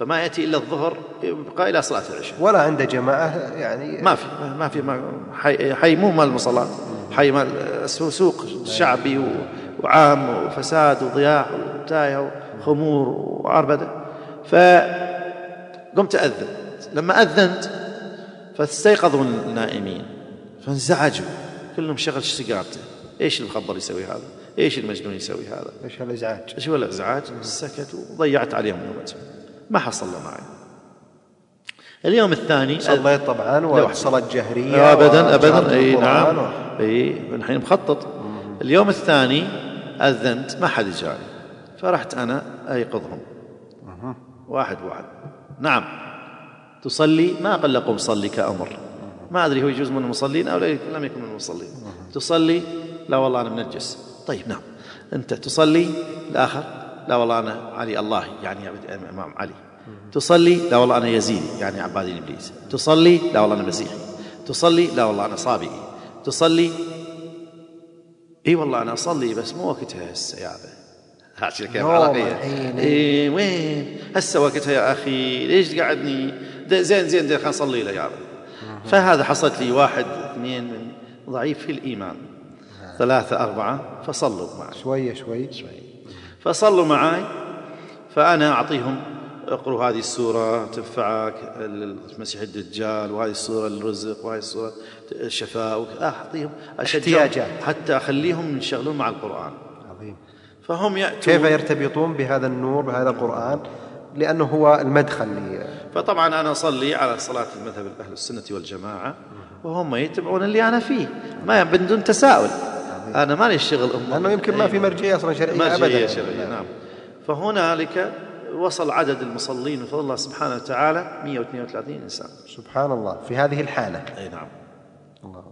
فما يأتي إلا الظهر يبقى إلى صلاة العشاء ولا عنده جماعة يعني ما في ما في ما حي, حي مو مال المصلات حي مال سوق شعبي وعام وفساد وضياع وتاية وخمور وعربدة فقمت أذن لما أذنت فاستيقظوا النائمين فانزعجوا كلهم شغل سيجارته إيش المخبر يسوي هذا؟ إيش المجنون يسوي هذا؟ إيش الإزعاج؟ إيش هو الإزعاج؟ سكتوا وضيعت عليهم نومتهم ما حصل معي. اليوم الثاني صليت طبعا وصلاة جهرية ابدا ابدا إي نعم. إي الحين مخطط. اليوم الثاني أذنت ما حد جاني فرحت أنا أيقظهم. واحد واحد. نعم. تصلي ما قال لكم صلي كأمر. ما أدري هو يجوز من المصلين أو لم يكن من المصلين. تصلي لا والله أنا منجس. طيب نعم. أنت تصلي الآخر؟ لا والله أنا علي الله يعني الإمام علي. تصلي لا والله أنا يزيدي يعني عبادي إبليس تصلي لا والله أنا مسيحي. تصلي لا والله أنا صابئي. تصلي إي والله أنا أصلي بس مو وقتها هسه يابا هاتي كيف علاقيه إي وين؟ هسه وقتها يا أخي ليش قعدني؟ زين زين زين خلينا نصلي له يابا فهذا حصلت لي واحد اثنين من ضعيف في الإيمان. ثلاثة أربعة فصلوا معي. شوية شوي. شوي. فصلوا معي فأنا أعطيهم اقروا هذه السورة تنفعك المسيح الدجال وهذه السورة الرزق وهذه السورة الشفاء أعطيهم احتياجات. حتى أخليهم ينشغلون مع القرآن. عظيم. فهم يأتون. كيف يرتبطون بهذا النور بهذا القرآن؟ لأنه هو المدخل لي. فطبعا أنا أصلي على صلاة المذهب أهل السنة والجماعة وهم يتبعون اللي أنا فيه. ما بدون تساؤل. أنا مالي الشغل أمه. لأنه يمكن ما في مرجعية أصلا شرعية مرجعية أبدا. شرعية نعم. فهنالك وصل عدد المصلين بفضل الله سبحانه وتعالى 132 إنسان. سبحان الله في هذه الحالة. أي نعم. الله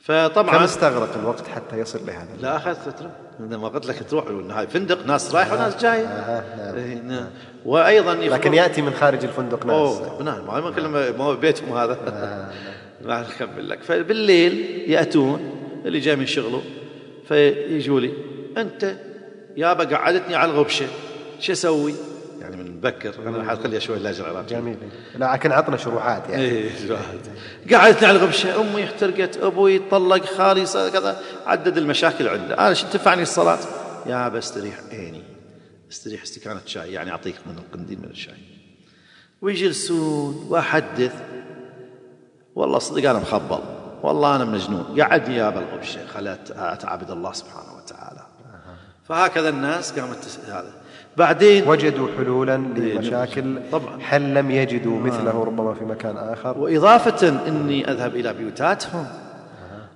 فطبعا كم استغرق الوقت حتى يصل لهذا لا أخذ فترة. عندما قلت لك تروح هاي فندق ناس رايحة وناس جاية آه إيه نعم. وأيضا لكن يأتي من خارج الفندق ناس. أوه نعم. ما هو بيتهم هذا. ما أكمل لك. فبالليل يأتون اللي جاي من شغله. فيجوا لي أنت يابا قعدتني على الغبشة شو أسوي؟ يعني من بكر أنا حخليها شوي اللهجه العراقيه جميل. لا لكن عطنا شروحات يعني. شروحات. قعدتني على الغبشة أمي احترقت أبوي طلق خالي كذا عدد المشاكل عنده أنا شو تنفعني الصلاة؟ يا بستريح عيني استريح استكانة شاي يعني أعطيك من القنديل من الشاي. ويجلسون وأحدث والله صدق أنا مخبل. والله أنا مجنون. قعدني يا بالغبشه خلت اتعبد الله سبحانه وتعالى. فهكذا الناس قامت هذا. بعدين وجدوا حلولا لمشاكل طبعا. هل لم يجدوا مثله ربما في مكان آخر. وإضافة أني أذهب إلى بيوتاتهم.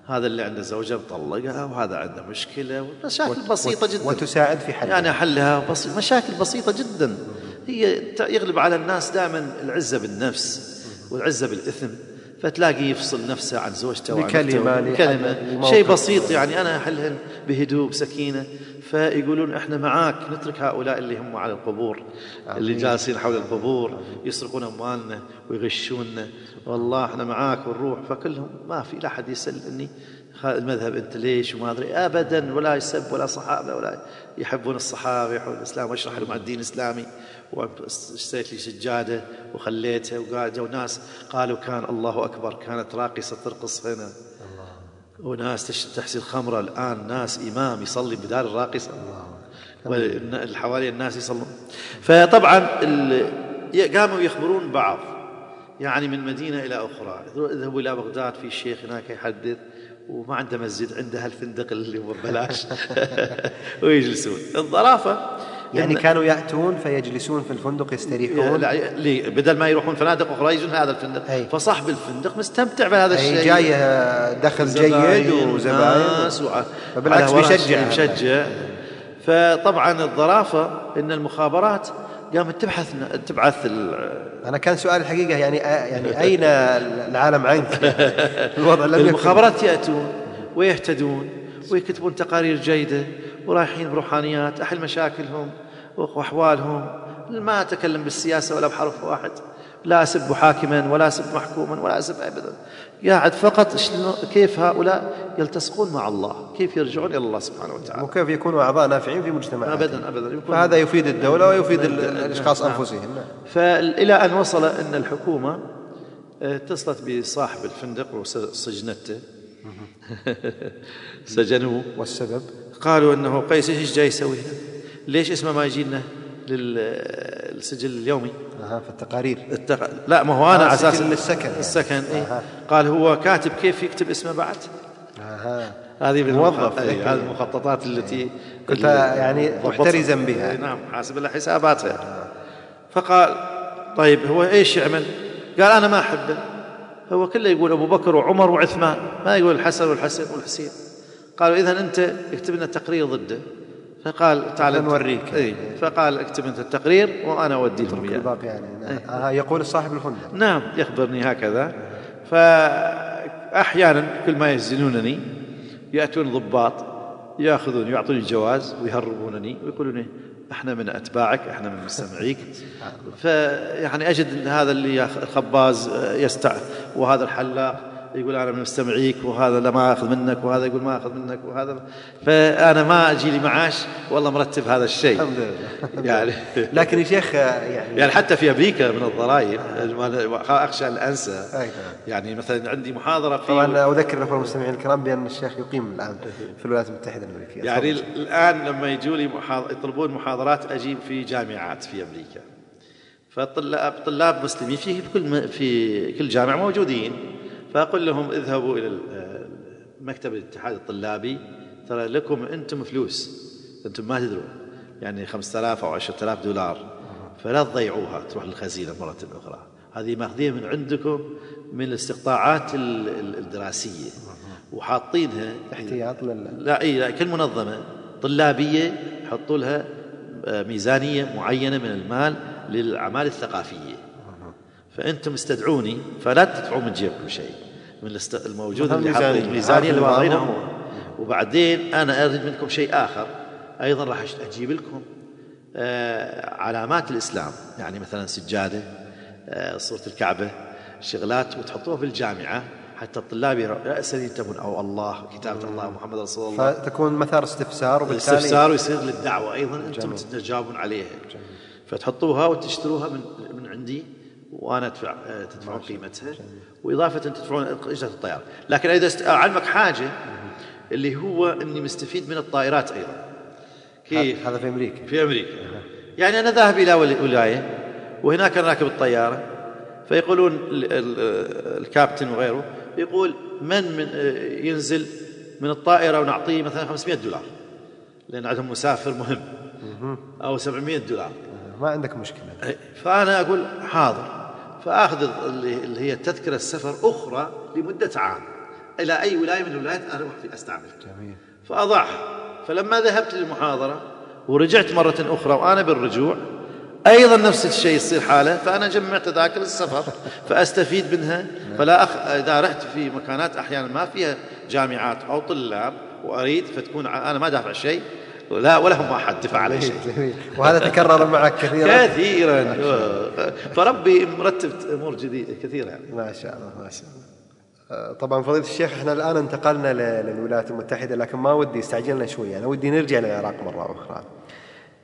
هذا اللي عنده زوجة مطلقها وهذا عنده مشكلة مشاكل بسيطة جدا. وتساعد في حلها. يعني حلها بسيط مشاكل بسيطة جدا. هي يغلب على الناس دائما العزة بالنفس والعزة بالإثم. فتلاقي يفصل نفسه عن زوجته وعن بكلمة لموقف. شيء بسيط يعني أنا أحلهن بهدوء بسكينة. فيقولون إحنا معاك نترك هؤلاء اللي هم على القبور اللي جالسين حول القبور يسرقون أموالنا ويغشوننا والله إحنا معاك ونروح. فكلهم ما في لا أحد يسالني المذهب أنت ليش وما أدري. ابدا ولا يسب ولا صحابة ولا يحبون الصحابة يحبون الإسلام واشرح لهم الدين الإسلامي. واشتريت لي سجادة وخليتها وقاعد جو ناس قالوا كان الله أكبر كانت راقصة ترقص هنا وناس تحسي الخمرة الآن ناس إمام يصلي بدار الراقصة. واللي حوالي الناس يصلون. فطبعا قاموا يخبرون بعض يعني من مدينة إلى أخرى. اذهبوا إلى بغداد في شيخ هناك يحدث وما عنده مسجد عنده هالفندق اللي هو ببلاش. ويجلسون. الظرافة يعني إن- كانوا يأتون فيجلسون في الفندق يستريحون ليه؟ بدل ما يروحون فنادق أخرى يجون هذا الفندق أي. فصاحب الفندق مستمتع بهذا الشيء جاي دخل جيد زباين وزباين فبالعكس بيشجع. بيشجع فطبعا الظرافة إن المخابرات قامت تبحث تبعث ال- أنا كان سؤال الحقيقة يعني يعني أين العالم عنك؟ الوضع لم المخابرات يأتون ويهتدون ويكتبون تقارير جيدة ورايحين بروحانيات أحل مشاكلهم وأحوالهم. ما أتكلم بالسياسة ولا بحرف واحد. لا أسب حاكما ولا أسب محكوما ولا أسب ابدا. قاعد فقط كيف هؤلاء يلتصقون مع الله؟ كيف يرجعون إلى الله سبحانه وتعالى؟ وكيف يكونوا أعضاء نافعين في مجتمعاتهم ابدا يكون فهذا يفيد الدولة ويفيد ال- نعم. الأشخاص نعم. أنفسهم. نعم. فإلى أن وصل أن الحكومة آه، اتصلت بصاحب الفندق وسجنته. سجنوه. والسبب؟ قالوا أنه قيس إيش جاي يسوي هنا؟ ليش اسمه ما يجي لنا للسجل اليومي أها في التقارير التق... لا ما هو أنا آه، على أساس سجل للسكن يعني. السكن إيه؟ أها. قال هو كاتب كيف يكتب اسمه بعد أها هذه موظف. إيه، هذه المخططات التي كنت اللي يعني. محترزا بها. إيه، نعم حاسب لها حساباتها فقال طيب هو إيش يعمل؟ قال أنا ما احبه هو كله يقول أبو بكر وعمر وعثمان ما يقول الحسن والحسن والحسين قالوا اذا أنت اكتب لنا تقرير ضده فقال تعال نوريك. اي فقال اكتب انت التقرير وأنا أودي لهم اياه الباقي يعني. نعم. آه يقول صاحب الفندق نعم يخبرني هكذا. فأحيانا كل ما يزنونني يأتون ضباط يأخذون يعطوني الجواز ويهربونني ويقولون إحنا من أتباعك إحنا من مستمعيك. فيعني أجد هذا اللي الخباز يستع وهذا الحلاق. يقول أنا من مستمعيك وهذا لا ما أخذ منك وهذا يقول ما أخذ منك وهذا فأنا ما أجي لي معاش والله مرتب هذا الشيء الحمد لله يعني لكن يا شيخ آه، يعني يعني حتى في أمريكا من الضرائب أخشى أن أنسى نعم. يعني مثلا عندي محاضرة في طبعا أذكر الاخوه المستمعين الكرام بأن الشيخ يقيم الآن في الولايات المتحدة الأمريكية يعني. الآن لما يجوا لي محاض... يطلبون محاضرات أجيب في جامعات في أمريكا فطلاب طلاب مسلمين في كل. في كل جامعه موجودين فأقول لهم اذهبوا إلى ال- مكتب الاتحاد الطلابي ترى لكم أنتم فلوس أنتم ما تدرون يعني 5000 أو 10000 دولار فلا تضيعوها تروح للخزينة مرة أخرى. هذه ماخذين من عندكم من الاستقطاعات ال- ال- الدراسية. وحاطينها احتياط لا إي لا كل منظمة طلابية يحطوا لها آه، ميزانية معينة من المال للأعمال الثقافية. فأنتم استدعوني فلا تدفعوا من جيبكم شيء. من الموجود اللي حاطين. الميزانيه اللي واضعينها. هم وبعدين أنا أريد منكم شيء آخر. أيضا راح أجيب لكم آه، علامات الإسلام. يعني مثلا سجادة آه، صورة الكعبة شغلات وتحطوها في الجامعة حتى الطلاب راسا ينتبهون. أو الله كتابة الله محمد رسول الله. فتكون مثار استفسار وبالتالي الاستفسار يصير للدعوة. أيضا أنتم تجاوبون عليها. فتحطوها وتشتروها من من عندي وأنا أدفع آه، تدفعون قيمتها. وإضافة تدفعون اجره الطيارة. لكن إذا أعلمك حاجة اللي هو إني مستفيد من الطائرات أيضا. كيف؟ هذا في أمريكا. في أمريكا. يعني أنا ذاهب إلى ول- ولاية وهناك أنا راكب الطيارة. فيقولون ال- ال- الكابتن وغيره يقول من من ينزل من الطائرة ونعطيه مثلا 500 دولار. لأن عندهم مسافر مهم. أو 700 دولار. ما عندك مشكلة. فأنا أقول حاضر. فآخذ اللي هي تذكرة السفر أخرى لمدة عام. إلى أي ولاية من الولايات؟ أروح في استعمل جميل. فأضعها. فلما ذهبت للمحاضرة ورجعت مرة أخرى وأنا بالرجوع أيضا نفس الشيء يصير حاله فأنا جمعت تذاكر السفر فأستفيد منها. فلا أخ... إذا رحت في مكانات أحيانا ما فيها جامعات أو طلاب وأريد فتكون أنا ما دافع شيء. لا ولا هم احد دفع علي شيء. جميل. وهذا تكرر معك كثيرا. كثيرا. فربي مرتب أمور جديدة كثيرة يعني. ما شاء الله ما شاء الله. آه، طبعا فضيلة الشيخ إحنا الآن انتقلنا للولايات المتحدة لكن ما ودي استعجلنا شوي أنا ودي نرجع للعراق مرة أخرى.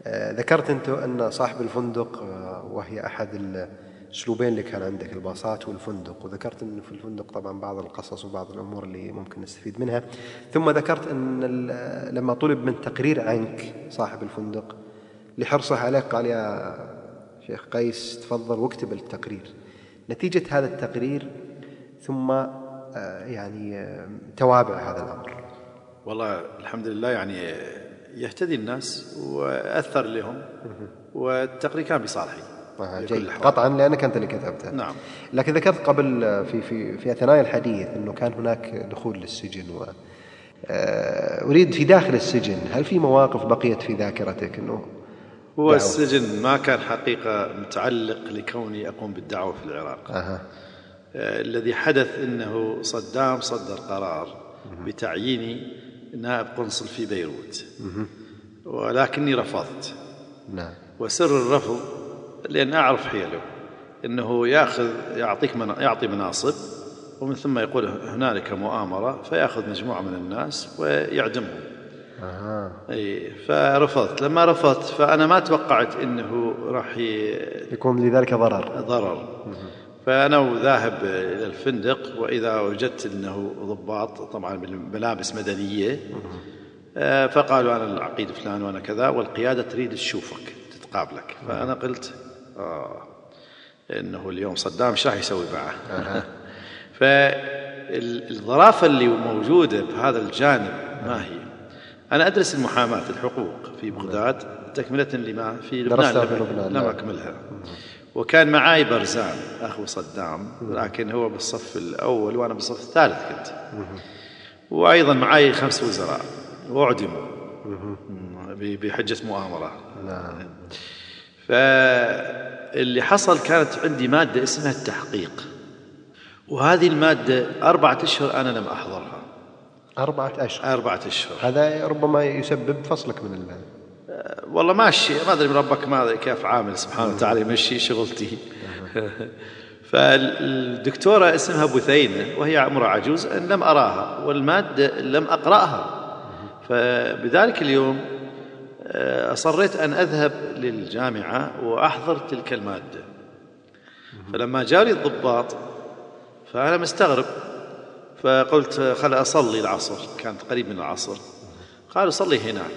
آه، ذكرت أنت أن صاحب الفندق آه، وهي أحد الاسلوبين اللي كان عندك الباصات والفندق وذكرت انه في الفندق طبعا بعض القصص وبعض الأمور اللي ممكن نستفيد منها. ثم ذكرت إن لما طلب من تقرير عنك صاحب الفندق لحرصه عليك قال يا شيخ قيس تفضل واكتب التقرير. نتيجة هذا التقرير ثم آه، يعني آه، توابع هذا الأمر. والله الحمد لله يعني يهتدي الناس وأثر لهم والتقرير كان بصالحي. جيد. قطعا لأنك أنت اللي كتبته نعم. لكن ذكرت قبل في في في أثناء الحديث أنه كان هناك دخول للسجن و آه، أريد في داخل السجن هل في مواقف بقيت في ذاكرتك أنه؟ هو دعوة. السجن ما كان حقيقة متعلق لكوني أقوم بالدعوة في العراق. آه، الذي حدث أنه صدام صدر قرار بتعييني نائب قنصل في بيروت. ولكني رفضت. نعم. وسر الرفض لأن أعرف حيله. أنه يأخذ يعطيك منا يعطي مناصب ومن ثم يقول هنالك مؤامرة فيأخذ مجموعة من الناس ويعدمهم. أها. إي فرفضت. لما رفضت فأنا ما توقعت إنه راح ي- يكون لذلك ضرر. ضرر. فأنا ذاهب إلى الفندق وإذا وجدت إنه ضباط طبعا بالملابس مدنية. آه، فقالوا أنا العقيد فلان وأنا كذا والقيادة تريد تشوفك تتقابلك. فأنا قلت آه. إنه اليوم صدام إيش راح يسوي معه فالظرافة اللي موجودة بهذا الجانب ما هي؟ أنا أدرس المحاماة الحقوق في بغداد تكملة لما في لبنان في لبنان، لم نعم. أكملها. وكان معاي برزان أخو صدام لكن هو بالصف الأول وأنا بالصف الثالث كنت. وأيضا معاي خمس وزراء وأعدموا. بحجة مؤامرة. نعم. فاللي حصل كانت عندي مادة اسمها التحقيق. وهذه المادة أربعة أشهر أنا لم أحضرها. أربعة أشهر. أربعة أشهر. هذا ربما يسبب فصلك من ال والله ماشي ما أدري من ربك ما أدري كيف عامل. سبحانه وتعالى يمشي شغلتي. فالدكتورة اسمها بثينة وهي عمرها عجوز لم أراها والمادة لم أقرأها. فبذلك اليوم آه، أصريت أن أذهب للجامعة وأحضر تلك المادة. فلما جاء لي الضباط فأنا مستغرب فقلت خل أصلي العصر كانت قريب من العصر. قالوا صلي هناك.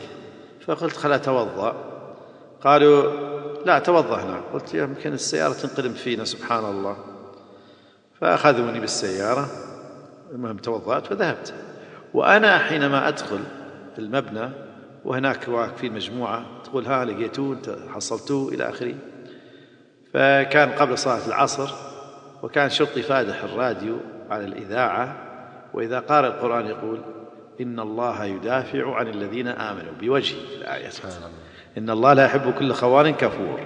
فقلت خل أتوضأ. قالوا لا توضأ هناك. قلت يمكن السيارة تنقلب فينا سبحان الله. فأخذوني بالسيارة. المهم توضأت وذهبت. وأنا حينما أدخل المبنى وهناك واقفين مجموعة تقول ها لقيتوه انت حصلتوه إلى آخره. فكان قبل صلاة العصر وكان شرطي فادح الراديو على الإذاعة وإذا قارئ القرآن يقول إن الله يدافع عن الذين آمنوا بوجهه في الآية. إن الله لا يحب كل خوان كفور.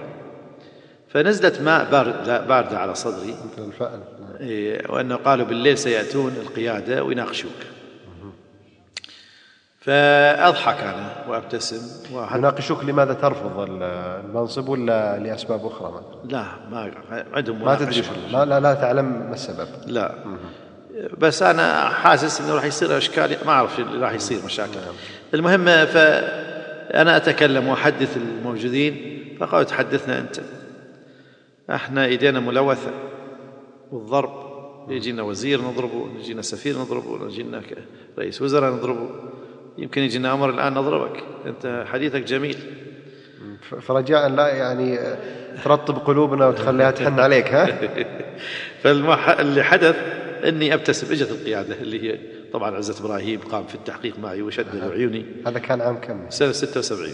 فنزلت ماء بارد لا باردة على صدري. مثل الفأل. إيه، وأنه قالوا بالليل سيأتون القيادة ويناقشوك. فأضحك أنا وأبتسم يناقشوك لماذا ترفض ال- المنصب ولا لأسباب أخرى مثلا لا ما عندهم ما تدري. شو- لا, لا, لا تعلم ما السبب. لا. بس أنا حاسس أنه راح يصير أشكال ما أعرف راح يصير مشاكل. المهم فأنا أتكلم وأحدث الموجودين فقالوا تحدثنا أنت. إحنا إيدينا ملوثة. والضرب يجينا وزير نضربه يجينا سفير نضربه يجينا رئيس وزراء نضربه. يمكن يجينا أمر الآن نضربك. أنت حديثك جميل. فرجاء لا يعني ترطب قلوبنا وتخليها تحن عليك ها؟ فاللي حدث إني أبتسم اجت القيادة اللي هي طبعا عزت إبراهيم قام في التحقيق معي وشدد عيوني. هذا كان عام كم؟ سنة 76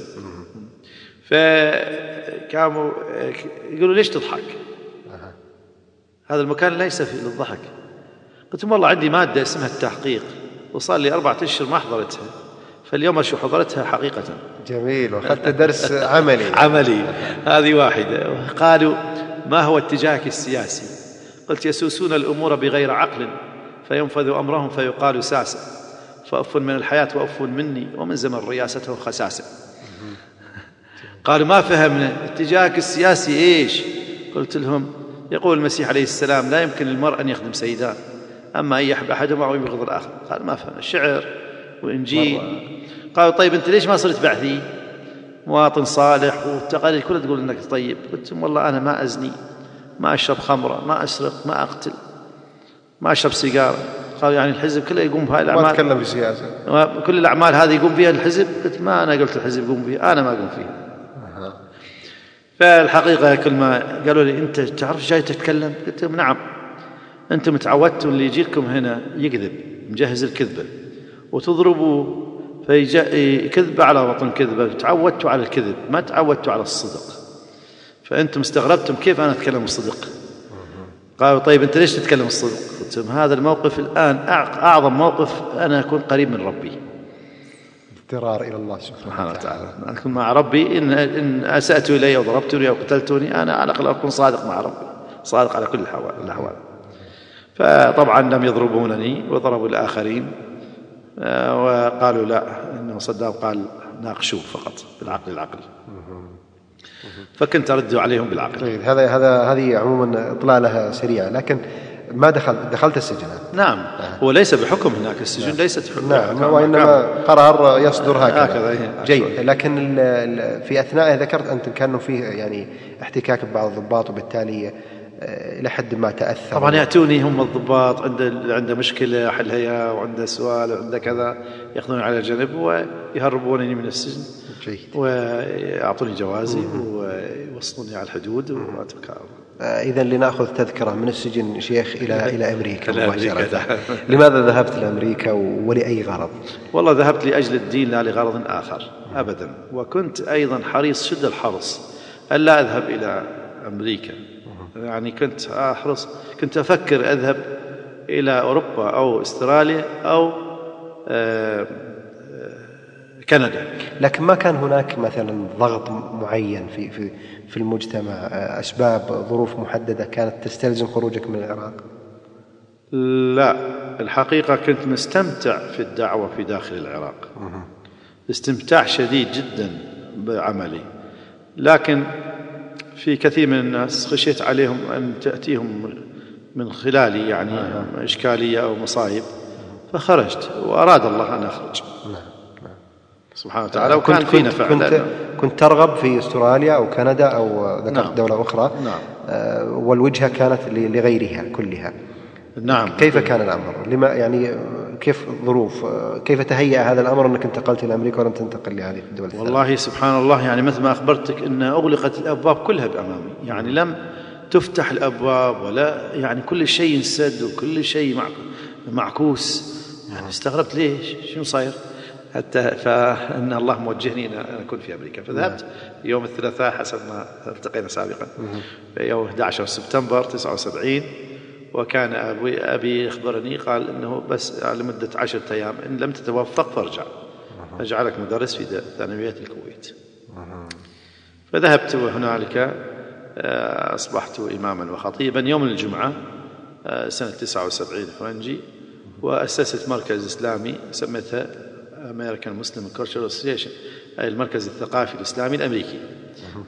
فكانوا يقولوا ليش تضحك؟ هذا المكان ليس فيه للضحك. قلت لهم والله عندي مادة اسمها التحقيق وصار لي أربعة أشهر ما حضرتها. فاليوم أشوف حضرتها حقيقة. جميل وأخذت درس عملي. عملي. هذه واحدة. قالوا ما هو اتجاهك السياسي؟ قلت يسوسون الأمور بغير عقل فينفذ أمرهم فيقال ساسا فأف من الحياة وأف مني ومن زمن رياسته خساسة. قالوا ما فهمنا. اتجاهك السياسي إيش؟ قلت لهم يقول المسيح عليه السلام لا يمكن للمرء أن يخدم سيدان أما أن يحب أحدهما أو يبغض الآخر. قال ما فهم الشعر وانجيل قالوا طيب أنت ليش ما صرت بعثي؟ مواطن صالح والتقاليد كلها تقول إنك طيب. قلت والله أنا ما أزني. ما أشرب خمرة ما أسرق ما أقتل. ما أشرب سيجارة. قالوا يعني الحزب كله يقوم بهاي ما الأعمال. تكلم في سياسة. كل الأعمال هذه يقوم فيها الحزب؟ قلت ما أنا قلت الحزب يقوم فيها. أنا ما أقوم فيها. فالحقيقة كل ما قالوا لي أنت تعرف جاي تتكلم؟ قلت لهم نعم. أنتم تعودتوا اللي يجيكم هنا يكذب مجهز الكذبة. وتضربوا فيكذب على بطن كذبه تعودتوا على الكذب ما تعودتوا على الصدق. فأنتم استغربتم كيف أنا أتكلم الصدق قالوا طيب أنت ليش تتكلم الصدق قلت هذا الموقف الآن أع- أعظم موقف أنا أكون قريب من ربي. اضطرار إلى الله سبحانه وتعالى. أكون مع ربي إن, إن أسأت إلي وضربتني أو قتلتني أنا على الأقل أكون صادق مع ربي. صادق على كل الأحوال. فطبعا لم يضربونني وضربوا الآخرين. وقالوا لا إنه صدام قال ناقشوه فقط بالعقل العقل. فكنت أرد عليهم بالعقل. طيب هذا هذا هذه عموما اطلاله سريعة لكن ما دخل دخلت السجن؟ نعم. هو ليس بحكم هناك السجن ليست حكم نعم وإنما قرار يصدر هكذا. هكذا، إيه. جيد. لكن في أثناء ذكرت أنت كأنه فيه يعني احتكاك ببعض الضباط وبالتالي آه، إلى حد ما تأثر. طبعا يأتوني هم الضباط عنده عنده مشكلة حلها وعنده سؤال وعنده كذا يأخذوني على جنب ويهربونني من السجن جيد. ويعطوني جوازي ويوصلوني على الحدود واترك إذا لنأخذ تذكرة من السجن شيخ إلى إلى أمريكا إلى أمريكا، مباشرة. نعم. لماذا ذهبت لأمريكا ولأي غرض؟ والله ذهبت لأجل الدين لا لغرض آخر ابدا. وكنت أيضا حريص شد الحرص الا أذهب إلى أمريكا. يعني كنت أحرص كنت أفكر أذهب إلى أوروبا أو أستراليا أو آه، آه، كندا. لكن ما كان هناك مثلا ضغط معين في في في المجتمع آه، أسباب ظروف محددة كانت تستلزم خروجك من العراق؟ لا الحقيقة كنت مستمتع في الدعوة في داخل العراق. استمتاع شديد جدا بعملي. لكن في كثير من الناس خشيت عليهم أن تأتيهم من خلالي يعني إشكالية أو مصايب فخرجت وأراد الله أن أخرج. سبحانه وتعالى وكان في نفع كنت لأنه- كنت ترغب في أستراليا أو كندا أو ذكرت نعم. دولة أخرى. نعم. آه، والوجهة كانت لغيرها كلها. نعم. كيف كان الأمر؟ لما يعني كيف ظروف؟ كيف تهيأ هذا الأمر أنك انتقلت إلى أمريكا ولم تنتقل لهذه الدول الثلاث؟ والله سبحان الله يعني مثل ما أخبرتك أن أغلقت الأبواب كلها بأمامي. يعني لم تفتح الأبواب ولا يعني كل شيء انسد وكل شيء مع- معكوس. يعني استغربت ليش؟ شنو صاير؟ حتى فإن الله موجهني إن أكون في أمريكا. فذهبت يوم الثلاثاء حسب ما التقينا سابقا. في يوم 11 سبتمبر 79 وكان ابي أبي اخبرني قال إنه بس لمدة عشرة أيام إن لم تتوفق فارجع. اجعلك مدرس في ثانويات الكويت. فذهبت هنالك آه، أصبحت إماما وخطيبا يوم الجمعة آه، سنة 79 فرنجي وأسست مركز إسلامي سميتها American Muslim Cultural Association أي المركز الثقافي الإسلامي الأمريكي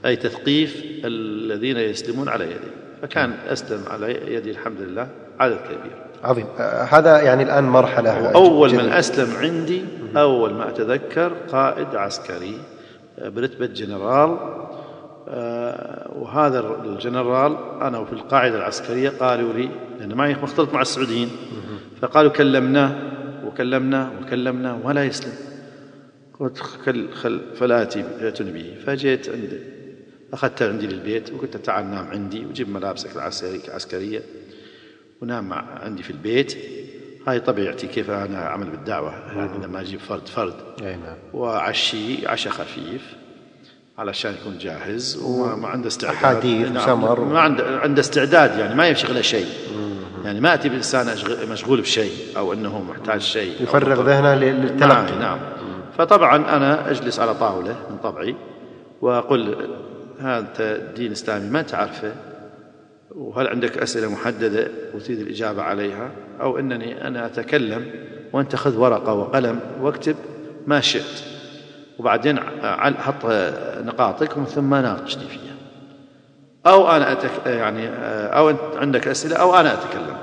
أي تثقيف الذين يسلمون على يدي. فكان أسلم على يدي الحمد لله عدد كبير. عظيم. هذا يعني الآن مرحلة أول من. أسلم عندي أول ما أتذكر قائد عسكري برتبة جنرال. آه، وهذا الجنرال أنا في القاعدة العسكرية قالوا لي لأن معي مختلط مع السعوديين فقالوا كلمناه وكلمناه وكلمناه ولا يسلم. قلت خل خل فلا أتي به فجيت عندي. أخذته عندي للبيت وقلت له تعال نام عندي وجيب ملابسك العسكرية ونام مع عندي في البيت. هاي طبيعتي كيف أنا أعمل بالدعوة؟ يعني لما أجيب فرد فرد. نعم. وعشي عشاء خفيف علشان يكون جاهز وما ما عنده استعداد. أحاديث وسمر. ما عنده عنده استعداد يعني ما يشغله شيء. يعني ما أتي بإنسان مشغول بشيء أو إنه محتاج شيء يفرغ. ذهنه لل- للتلقي. نعم. نعم فطبعا أنا أجلس على طاولة من طبعي وأقول هذا دين إسلامي ما تعرفه وهل عندك أسئلة محددة وتريد الإجابة عليها؟ أو أنني أنا أتكلم وأنت خذ ورقة وقلم واكتب ما شئت وبعدين حط نقاطك ومن ثم ناقشني فيها. أو أنا أتك يعني أو أنت عندك أسئلة أو أنا أتكلم.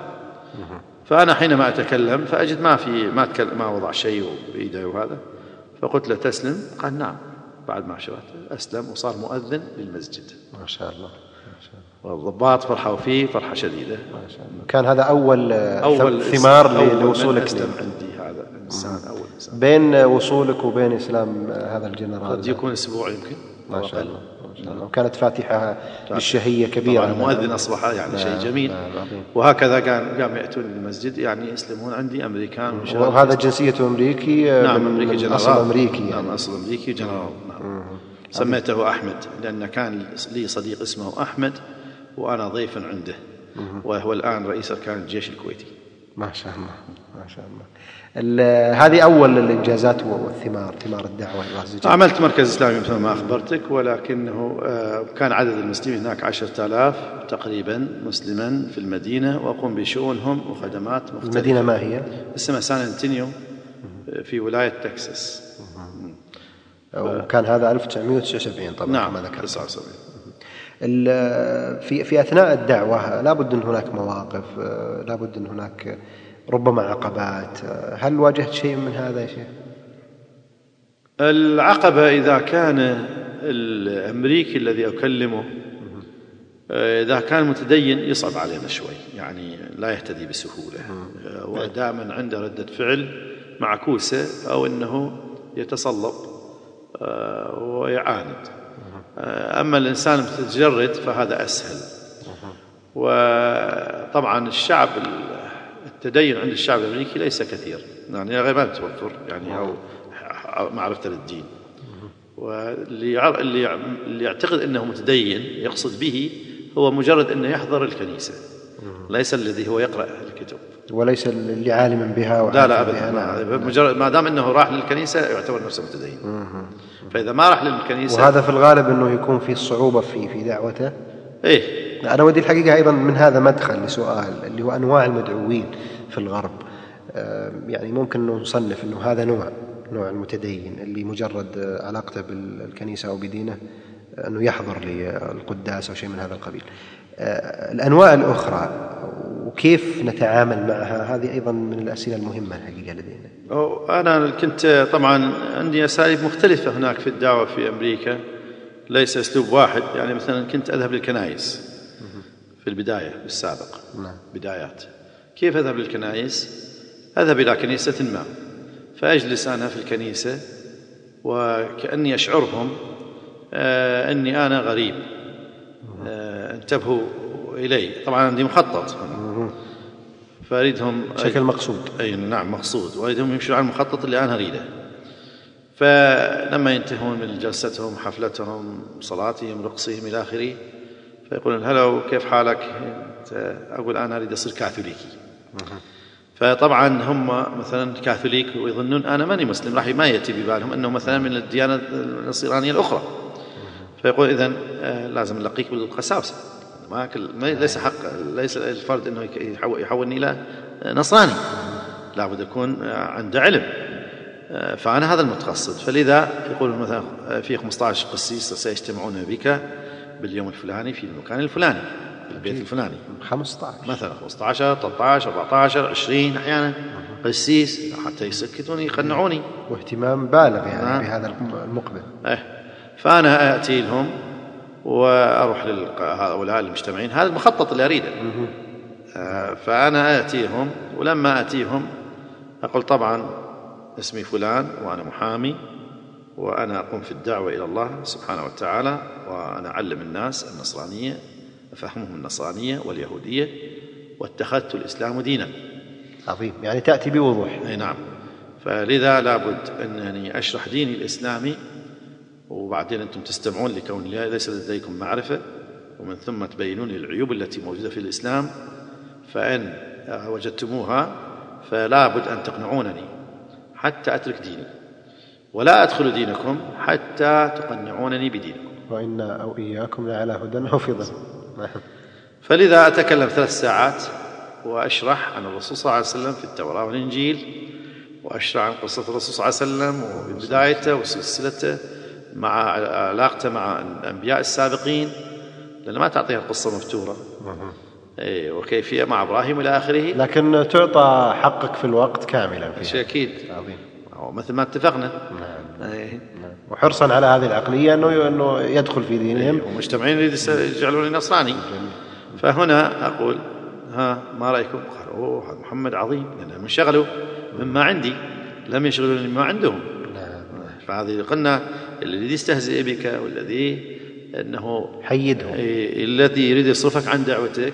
فأنا حينما أتكلم فأجد ما في ما ما وضع شيء بإيده وهذا فقلت له تسلم؟ قال نعم. بعد ما شرعت أسلم وصار مؤذن للمسجد. ما شاء الله والضباط فرحوا فيه فرحة شديدة. ما شاء الله. كان هذا أول, أول ثمار أول لوصولك أسلم عندي هذا الإنسان أول إنسان. بين وصولك وبين إسلام هذا الجنرال قد يكون أسبوع يمكن ما شاء الله الله. وكانت فاتحة للشهية كبيرة. طبعا المؤذن أصبح يعني شيء نعم، جميل. نعم،. وهكذا كان قام يأتون للمسجد يعني يسلمون عندي أمريكان. وهذا جنسيته أمريكي نعم من أمريكي جنرال. أصل أمريكي يعني. نعم أصل أمريكي جنرال. نعم سميته أحمد لأن كان لي صديق اسمه أحمد وأنا ضيف عنده. وهو الآن رئيس أركان الجيش الكويتي. ما شاء الله ما شاء الله. ال- هذه أول الإنجازات والثمار ثمار الدعوة وجل. عملت مركز إسلامي مثل ما أخبرتك ولكنه آه، كان عدد المسلمين هناك عشرة آلاف تقريبا مسلما في المدينة وأقوم بشؤونهم وخدمات مختلفة. المدينة ما هي؟ اسمها سان أنتونيو في ولاية تكساس. وكان هذا 1979 طبعا نعم كما ذكرت. 79 ال- في في أثناء الدعوة لابد ان هناك مواقف لابد ان هناك ربما عقبات. هل واجهت شيء من هذا يا شيخ؟ العقبة إذا كان الأمريكي الذي أكلمه آه، إذا كان متدين يصعب علينا شوي يعني لا يهتدي بسهولة. آه، ودائما عنده ردة فعل معكوسة أو أنه يتصلب آه، ويعاند. آه، أما الإنسان المتجرد فهذا أسهل. وطبعا الشعب التدين عند الشعب الأمريكي ليس كثير. يعني غير ما متوفر يعني أو معرفة للدين. واللي اللي يع- اللي يعتقد أنه متدين يقصد به هو مجرد أنه يحضر الكنيسة. ليس الذي هو يقرأ الكتب. وليس اللي عالما بها لا لا ابدا نعم. مجرد ما دام إنه راح للكنيسة يعتبر نفسه متدين. فإذا ما راح للكنيسة وهذا في الغالب إنه يكون في صعوبة في في دعوته. إيه. أنا ودي الحقيقة أيضا من هذا مدخل لسؤال اللي هو أنواع المدعوين في الغرب. آه، يعني ممكن انه نصنف إنه هذا نوع نوع المتدين اللي مجرد علاقته بالكنيسة أو بدينه أنه يحضر للقداس أو شيء من هذا القبيل. آه، الأنواع الأخرى وكيف نتعامل معها؟ هذه أيضا من الأسئلة المهمة الحقيقة لدينا. أنا كنت طبعا عندي أساليب مختلفة هناك في الدعوة في أمريكا ليس أسلوب واحد. يعني مثلا كنت أذهب للكنائس في البداية بالسابق نعم. بدايات. كيف أذهب للكنائس؟ أذهب إلى كنيسة ما. فأجلس أنا في الكنيسة وكأني أشعرهم آه أني أنا غريب. آه انتبهوا إلي. طبعا عندي مخطط فأريدهم بشكل مقصود. أي نعم مقصود. وأريدهم يمشوا على المخطط اللي أنا أريده. فلما ينتهون من جلستهم حفلتهم صلاتهم رقصهم إلى آخره فيقولون هلا كيف حالك؟ أقول أنا أريد أصير كاثوليكي. فطبعا هم مثلا كاثوليك ويظنون أنا ماني مسلم راح ما يأتي ببالهم أنه مثلا من الديانة النصرانيه الأخرى. فيقول اذا آه، لازم نلقيك بالقساوسة. ما كل ما ليس حق ليس الفرد إنه يحولني إلى نصراني. لابد يكون عنده علم. آه، فأنا هذا المتقصد. فلذا يقول مثلا آه، في 15 قسيس سيجتمعون بك باليوم الفلاني في المكان الفلاني في البيت الفلاني. 15 مثلا 15 13 14 20 أحيانا. قسيس حتى يسكتوني يقنعوني. واهتمام بالغ يعني. بهذا المقبل. إيه. فأنا آتي لهم وأروح لهؤلاء المجتمعين. هذا المخطط اللي أريده. آه، فأنا آتيهم ولما آتيهم أقول طبعا اسمي فلان وأنا محامي وأنا أقوم في الدعوة إلى الله سبحانه وتعالى وأنا أعلم الناس النصرانية أفهمهم النصرانية واليهودية واتخذت الإسلام دينا. عظيم. يعني تأتي بوضوح. أي نعم. فلذا لابد أنني أشرح ديني الإسلامي وبعدين أنتم تستمعون لكون ليس لديكم معرفة ومن ثم تبينون لي العيوب التي موجودة في الإسلام فإن وجدتموها فلا بد أن تقنعونني حتى أترك ديني ولا أدخل دينكم حتى تقنعونني بدينكم. وإنا أو إياكم لعلى هدى أو في ظلم فلذا أتكلم ثلاث ساعات وأشرح عن الرسول صلى الله عليه وسلم في التوراة والإنجيل وأشرح عن قصة الرسول صلى الله عليه وسلم وبدايته وسلسلته مع علاقته مع الأنبياء السابقين لأن ما تعطيها القصة مفتورة إيه وكيفية مع إبراهيم إلى آخره. لكن تعطى حقك في الوقت كاملا فيها. شيء أكيد. عظيم. مثل ما اتفقنا. نعم. إيه. وحرصا على هذه العقلية أنه أنه يدخل في دينهم. ومجتمعين يريد يجعلوني نصراني. فهنا أقول ها ما رأيكم؟ قال أوه هذا محمد عظيم لأنهم انشغلوا مما عندي لم يشغلوا مما عندهم. فهذه قلنا الذي يستهزئ بك والذي أنه حيدهم إيه، الذي يريد يصرفك عن دعوتك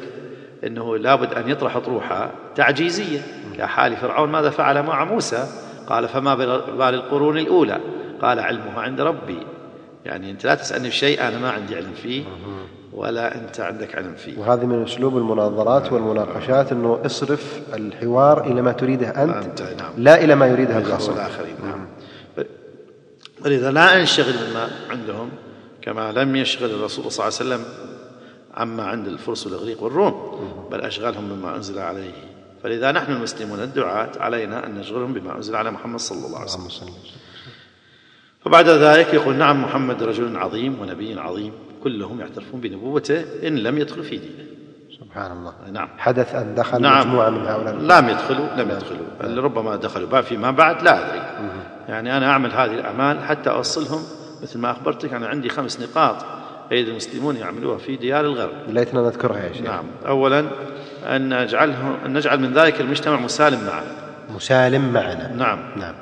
إنه لابد أن يطرح طروحه تعجيزية. كحال فرعون ماذا فعل مع موسى؟ قال فما بال القرون الأولى. قال علمها عند ربي. يعني أنت لا تسألني بشيء أنا ما عندي علم فيه ولا أنت عندك علم فيه. وهذه من أسلوب المناظرات والمناقشات إنه اصرف الحوار إلى ما تريده أنت, أنت، نعم. لا إلى ما يريده الآخرين نعم. ولذا لا أنشغل بما عندهم كما لم يشغل الرسول صلى الله عليه وسلم عما عند الفرس والإغريق والروم بل أشغلهم بما أنزل عليه. فلذا نحن المسلمون الدعاة علينا أن نشغلهم بما أنزل على محمد صلى الله عليه وسلم. فبعد ذلك يقول نعم محمد رجل عظيم ونبي عظيم كلهم يعترفون بنبوته إن لم يدخلوا في دينه. سبحان الله. نعم. حدث أن دخل نعم. مجموعة من هؤلاء لم يدخلوا لم يدخلوا. اللي ربما دخلوا. بعد فيما بعد لا أدري. يعني أنا أعمل هذه الأعمال حتى أوصلهم مثل ما أخبرتك. أنا عندي خمس نقاط أيد المسلمون يعملوها في ديار الغرب. ليتنا نذكرها يا شيخ. نعم. أولا أن نجعله أن نجعل من ذلك المجتمع مسالم معنا. مسالم معنا. نعم. نعم.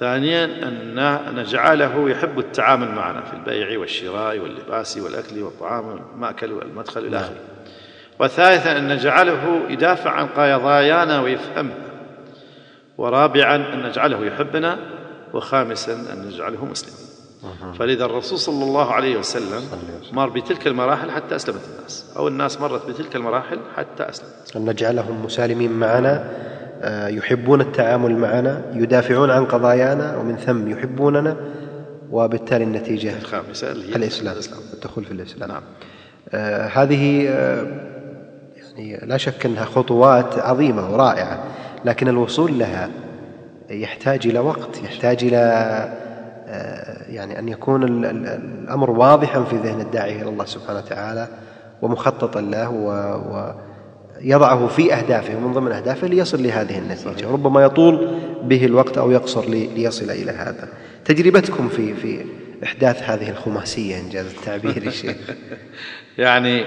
ثانيا أن نجعله يحب التعامل معنا في البيع والشراء واللباس والأكل والطعام والمأكل والمدخل إلى آخره. وثالثا أن نجعله يدافع عن قضايانا ويفهمها ورابعا أن نجعله يحبنا وخامسا أن نجعله مسلما. فلذا الرسول صلى الله عليه وسلم. مر بتلك المراحل حتى أسلمت الناس أو الناس مرت بتلك المراحل حتى أسلمت. أن نجعلهم مسالمين معنا آه، يحبون التعامل معنا يدافعون عن قضايانا ومن ثم يحبوننا وبالتالي النتيجة الخامسة اللي هي الإسلام الإسلام. الدخول في الإسلام. نعم. آه، هذه آه، يعني لا شك أنها خطوات عظيمة ورائعة لكن الوصول لها يحتاج إلى وقت يحتاج إلى آه، يعني أن يكون ال- ال- الأمر واضحا في ذهن الداعي إلى الله سبحانه وتعالى ومخططا له ويضعه في أهدافه ومن ضمن أهدافه ليصل لهذه النتيجة ربما يطول به الوقت أو يقصر لي- ليصل إلى هذا. تجربتكم في في إحداث هذه الخماسية إن جاز التعبير يا شيخ. يعني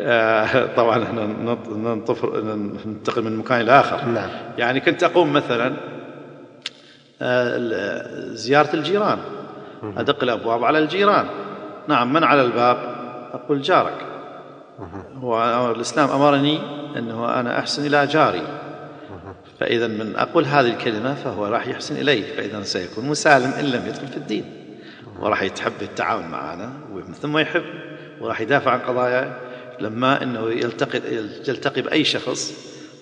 آه، طبعا إحنا ننطفر ننتقل من مكان إلى آخر. نعم. يعني كنت أقوم مثلا آه، زيارة الجيران. أدق الأبواب على الجيران. نعم من على الباب؟ أقول جارك. هو الإسلام أمرني إنه أنا أحسن إلى جاري. فإذا من أقول هذه الكلمة فهو راح يحسن الي فإذا سيكون مسالم إن لم يدخل في الدين. وراح يتحب التعاون معنا ومن ثم يحب. وراح يدافع عن قضايا لما إنه يلتقي يلتقي بأي شخص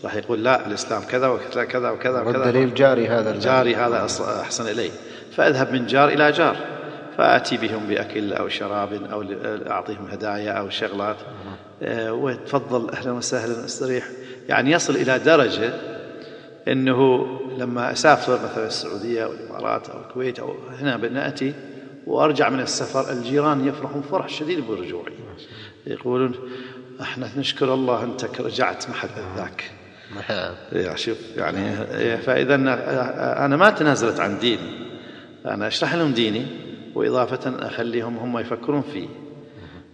راح يقول لا الإسلام كذا وكذا كذا وكذا وكذا. والدليل جاري هذا جاري هذا أحسن الي فأذهب من جار إلى جار فآتي بهم بأكل أو شراب أو أعطيهم هدايا أو شغلات. آه، وتفضل أهلا وسهلا أستريح. يعني يصل إلى درجة إنه لما أسافر مثلا السعودية أو الامارات أو الكويت أو هنا بنأتي وأرجع من السفر الجيران يفرحون فرح شديد برجوعي يقولون إحنا نشكر الله انت رجعت ما حد ذاك يا شوف يعني فإذا أنا ما تنازلت عن ديني. أنا أشرح لهم ديني وإضافة أخليهم هم يفكرون فيه.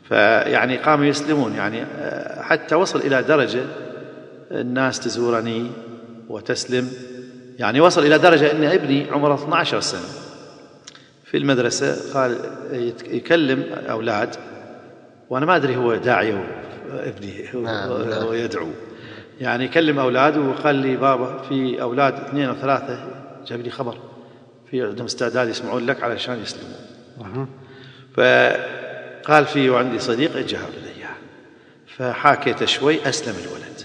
فيعني قاموا يسلمون. يعني حتى وصل إلى درجة الناس تزورني وتسلم. يعني وصل إلى درجة ان ابني عمره 12 سنة. في المدرسة قال يكلم أولاد وأنا ما أدري هو داعي أو ابني هو- نعم، يدعو. يعني يكلم اولاده وقال لي بابا في أولاد اثنين أو ثلاثة جاب لي خبر في عندهم استعداد يسمعون لك علشان يسلمون. فقال في وعندي صديق جاب لي إياه فحاكيته شوي أسلم الولد.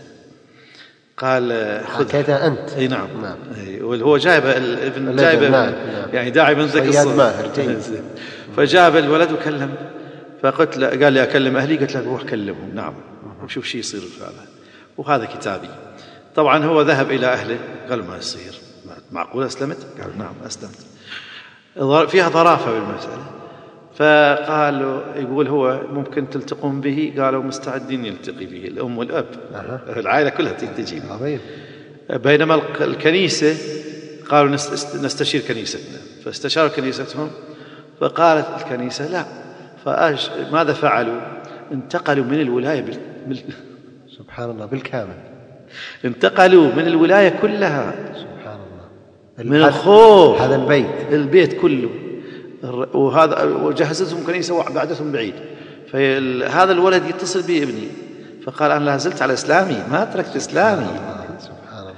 قال خذ. حكيتها أنت. إي نعم. نعم. إي وهو جايبه الابن جايبه نعم، نعم. يعني داعي من ذاك صياد الصغر. ماهر،. فجاب الولد وكلم. فقلت له قال لي أكلم أهلي؟ قلت له روح كلمهم. نعم. وشوف شو يصير فعلا. وهذا كتابي. طبعا هو ذهب إلى أهله. قال ما يصير. معقول أسلمت؟ قال نعم أسلمت. فيها ظرافة بالمسألة. فقالوا يقول هو ممكن تلتقون به؟ قالوا مستعدين يلتقي به الأم والأب. أها. العائلة كلها تجي عظيم بينما الكنيسة قالوا نست- نستشير كنيستنا. فاستشاروا كنيستهم فقالت الكنيسة لا. فأش ماذا فعلوا؟ انتقلوا من الولاية بال... بال... سبحان الله بالكامل. انتقلوا من الولاية كلها. سبحان الله من الخوف. هذا البيت. البيت كله. وهذا وجهزتهم كنيسة وبعدتهم بعيد. فهذا الولد يتصل بي ابني. فقال أنا لا زلت على إسلامي ما تركت إسلامي. سبحان الله.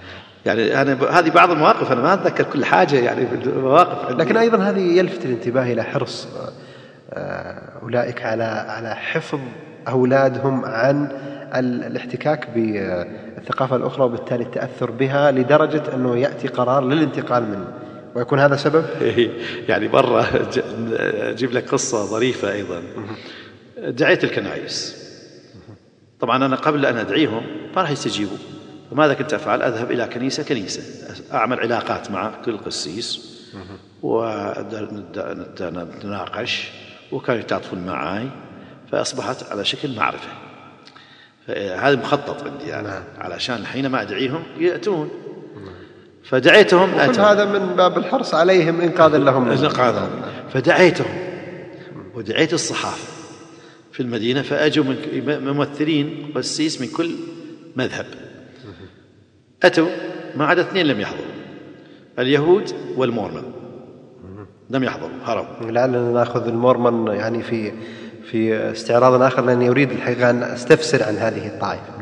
يعني أنا ب- هذه بعض المواقف أنا ما أتذكر كل حاجة يعني في المواقف. لكن أيضا هذه يلفت الانتباه إلى حرص آه، أولئك على على حفظ أولادهم عن ال- الاحتكاك بالثقافة الأخرى وبالتالي التأثر بها لدرجة أنه يأتي قرار للانتقال منه. ويكون هذا سبب؟ يعني مرة أجيب لك قصة ظريفة أيضا. دعيت الكنائس. طبعا أنا قبل أن أدعيهم ما راح يستجيبوا. فماذا كنت أفعل؟ أذهب إلى كنيسة كنيسة. أعمل علاقات مع كل قسيس. ونتناقش وكانوا يتعاطفون معي فأصبحت على شكل معرفة. هذا مخطط عندي يعني نعم. علشان حينما أدعيهم يأتون. فدعيتهم كل أتوا هذا من باب الحرص عليهم انقاذا لهم. من- نقاذهم فدعيتهم. ودعيت الصحافة في المدينة فأجوا من ممثلين قسيس من كل مذهب. أتوا ما عدا اثنين لم يحضروا. اليهود والمورمون لم يحضروا هربوا. لعلنا نأخذ المورمون يعني في في استعراض آخر لاني اريد الحقيقة أن أستفسر عن هذه الطائفة.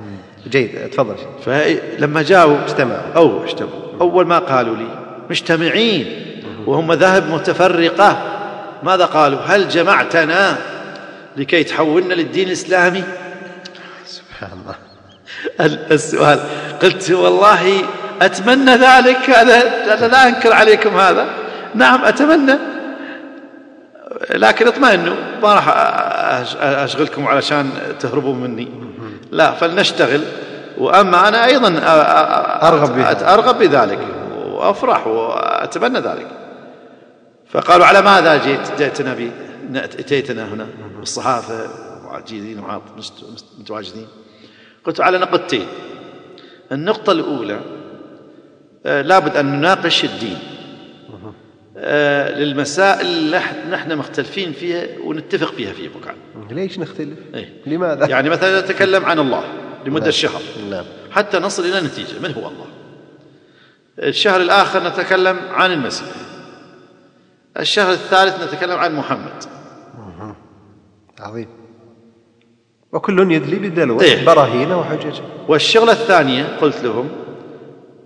جيد تفضل. فلما جاءوا اجتمعوا. أو اجتمعوا أول ما قالوا لي مجتمعين وهم مذاهب متفرقة ماذا قالوا؟ هل جمعتنا لكي تحولنا للدين الإسلامي؟ سبحان الله. ال- السؤال. قلت والله أتمنى ذلك هذا أنا لا أنكر عليكم هذا. نعم أتمنى. لكن اطمئنوا ما راح أش- أشغلكم علشان تهربوا مني. لا فلنشتغل. وأما أنا أيضا أرغب. أت- أرغب بذلك وأفرح وأتمنى ذلك. فقالوا على ماذا جئت جئتنا بي أتيتنا هنا؟ والصحافة معجزين متواجدين. قلت على نقطتين. النقطة الأولى آه، لابد أن نناقش الدين. للمسائل اللي نحن مختلفين فيها ونتفق فيها في مكان ليش نختلف؟ إيه. لماذا؟ يعني مثلا نتكلم عن الله لمدة نعم. شهر نعم. حتى نصل إلى نتيجة من هو الله الشهر الآخر نتكلم عن المسيح الشهر الثالث نتكلم عن محمد عظيم. وكل يدلي بدلوه إيه. براهين وحجج. والشغلة الثانية قلت لهم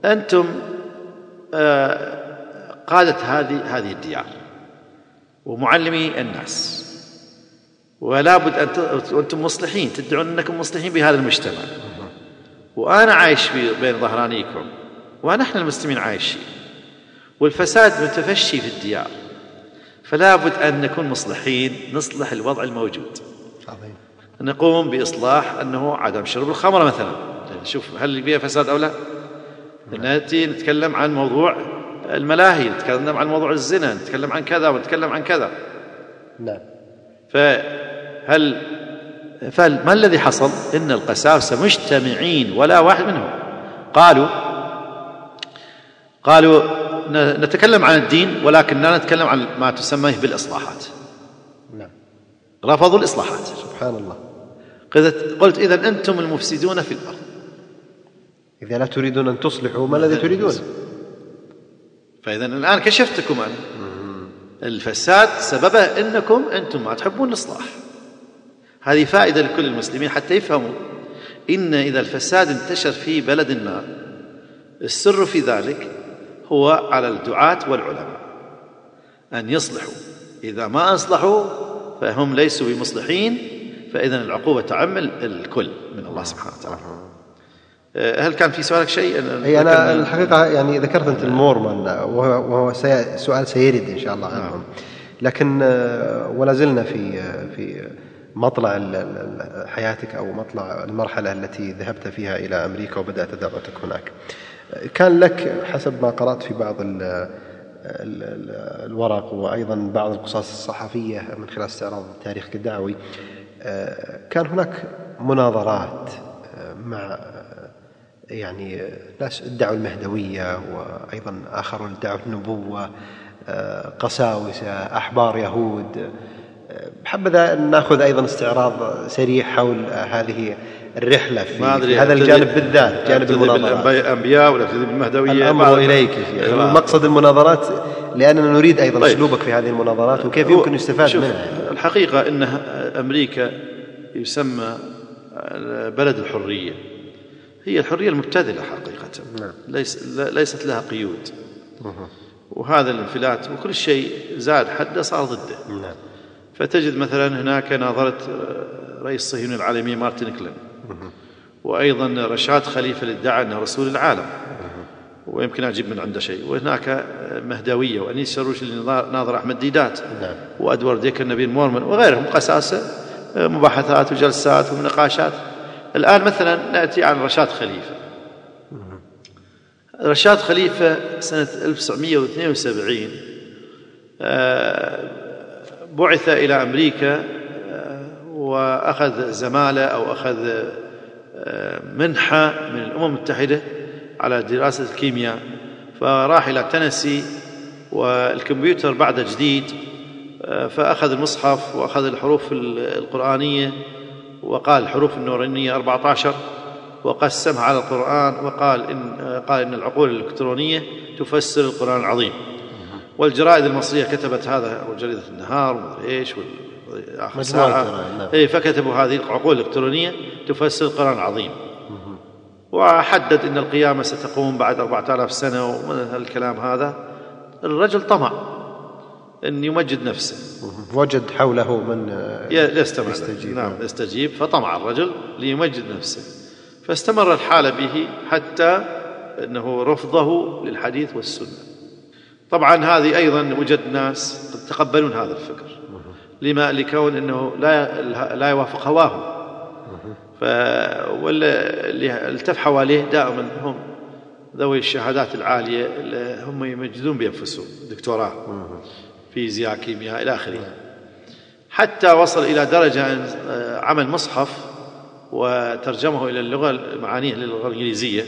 أنتم آه، قادة هذه هذه الديار. ومعلمي الناس. ولا بد أن وأنتم مصلحين تدعون أنكم مصلحين بهذا المجتمع. وأنا عايش بين ظهرانيكم. ونحن المسلمين عايشين. والفساد متفشي في الديار. فلا بد أن نكون مصلحين نصلح الوضع الموجود. عظيم. نقوم بإصلاح أنه عدم شرب الخمر مثلا. شوف هل فيها فساد أو لا؟ نأتي نتكلم عن موضوع الملاهي نتكلم عن موضوع الزنا نتكلم عن كذا ونتكلم عن كذا نعم. فهل فما الذي حصل إن القساوسة مجتمعين ولا واحد منهم قالوا قالوا نتكلم عن الدين ولكن لا نتكلم عن ما تسمى بالإصلاحات نعم. رفضوا الإصلاحات سبحان الله. قلت قلت إذا أنتم المفسدون في الأرض إذا لا تريدون أن تصلحوا ما الذي تريدون؟ فإذا الآن كشفتكم أنا الفساد سببه أنكم أنتم ما تحبون الإصلاح. هذه فائدة لكل المسلمين حتى يفهموا إن إذا الفساد انتشر في بلد ما السر في ذلك هو على الدعاة والعلماء أن يصلحوا. إذا ما أصلحوا فهم ليسوا بمصلحين فإذا العقوبة تعم الكل من الله سبحانه وتعالى. هل كان في سؤالك شيء؟ إي أنا الحقيقة يعني ذكرت أنت المورمون وهو, سي سؤال سيرد إن شاء الله عنهم لكن آه، ولا زلنا في آه، في مطلع حياتك أو مطلع المرحلة التي ذهبت فيها إلى أمريكا وبدأت دعوتك هناك. كان لك حسب ما قرأت في بعض ال ال- ال- الورق وأيضا بعض القصص الصحفية من خلال استعراض تاريخك الدعوي آه، كان هناك مناظرات آه، مع آه، يعني ناس ادعوا المهدوية وأيضا آخرون ادعوا النبوة آه، قساوسة أحبار يهود. آه، حبذا نأخذ أيضا استعراض سريع حول هذه الرحلة في, ما أدري في هذا الجانب بالذات جانب المناظرات. بالأنبياء ولا بالمهدوية؟ الأمر إليك. يعني. مقصد المناظرات لأننا نريد أيضا طيب. أسلوبك في هذه المناظرات وكيف يمكن يستفاد منها. الحقيقة أن أمريكا يسمى بلد الحرية. هي الحرية المبتذلة حقيقة. نعم. ليس ليست لها قيود. وهذا الانفلات وكل شيء زاد حده صار ضده. نعم. فتجد مثلا هناك ناظرة رئيس الصهيونية العالمية مارتن كلين. وأيضا رشاد خليفة اللي ادعى أنه رسول العالم. ويمكن أجيب من عنده شيء. وهناك مهدوية وأنيس شروش اللي ناظر أحمد ديدات. نعم. وأدوارد ديكر نبيل مورمن وغيرهم قساسة مباحثات وجلسات ومناقشات. الآن مثلا نأتي عن رشاد خليفة. رشاد خليفة سنة 1972 آه، بعث إلى أمريكا آه، وأخذ زمالة أو أخذ آه، منحة من الأمم المتحدة على دراسة الكيمياء فراح إلى تنسي والكمبيوتر بعد جديد فأخذ المصحف وأخذ الحروف ال- القرآنية وقال الحروف النورانية 14 وقسمها على القرآن وقال إن قال إن العقول الإلكترونية تفسر القرآن العظيم. والجرائد المصرية كتبت هذا وجريدة النهار ومدري إيش وال- آخر مجموعة ساعة. جرائد، نعم. إيه فكتبوا هذه العقول الإلكترونية تفسر القرآن العظيم. وحدد أن القيامة ستقوم بعد أربعة آلاف سنة ومن الكلام هذا؟ الرجل طمع. أن يمجد نفسه وجد حوله من ي- يستمع يستجيب. نعم يستجيب. فطمع الرجل ليمجد نفسه. فاستمر الحال به حتى أنه رفضه للحديث والسنة. طبعا هذه أيضا وجد ناس قد تقبلون هذا الفكر. لما لكون أنه لا لا يوافق هواهم ف ولا اللي التف حواليه دائما هم ذوي الشهادات العالية اللي هم يمجدون بأنفسهم. دكتوراه. فيزياء كيمياء إلى آخره. حتى وصل إلى درجة أن عمل مصحف وترجمه إلى اللغة معانيه للغة الإنجليزية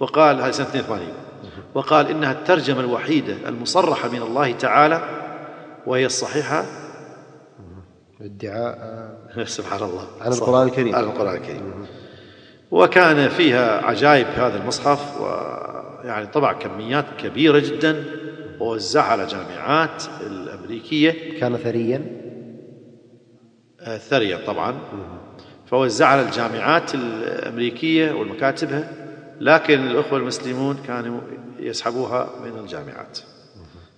وقال هذه سنة 82 وقال إنها الترجمة الوحيدة المصرحة من الله تعالى وهي الصحيحة. ادعاء سبحان الله. عن القرآن الكريم. عن القرآن الكريم. وكان فيها عجائب في هذا المصحف ويعني طبع كميات كبيرة جدا. ووزعها على جامعات الأمريكية كان ثريا. آه، ثريا طبعا. فوزع على الجامعات الأمريكية والمكاتبها لكن الأخوة المسلمون كانوا يسحبوها من الجامعات.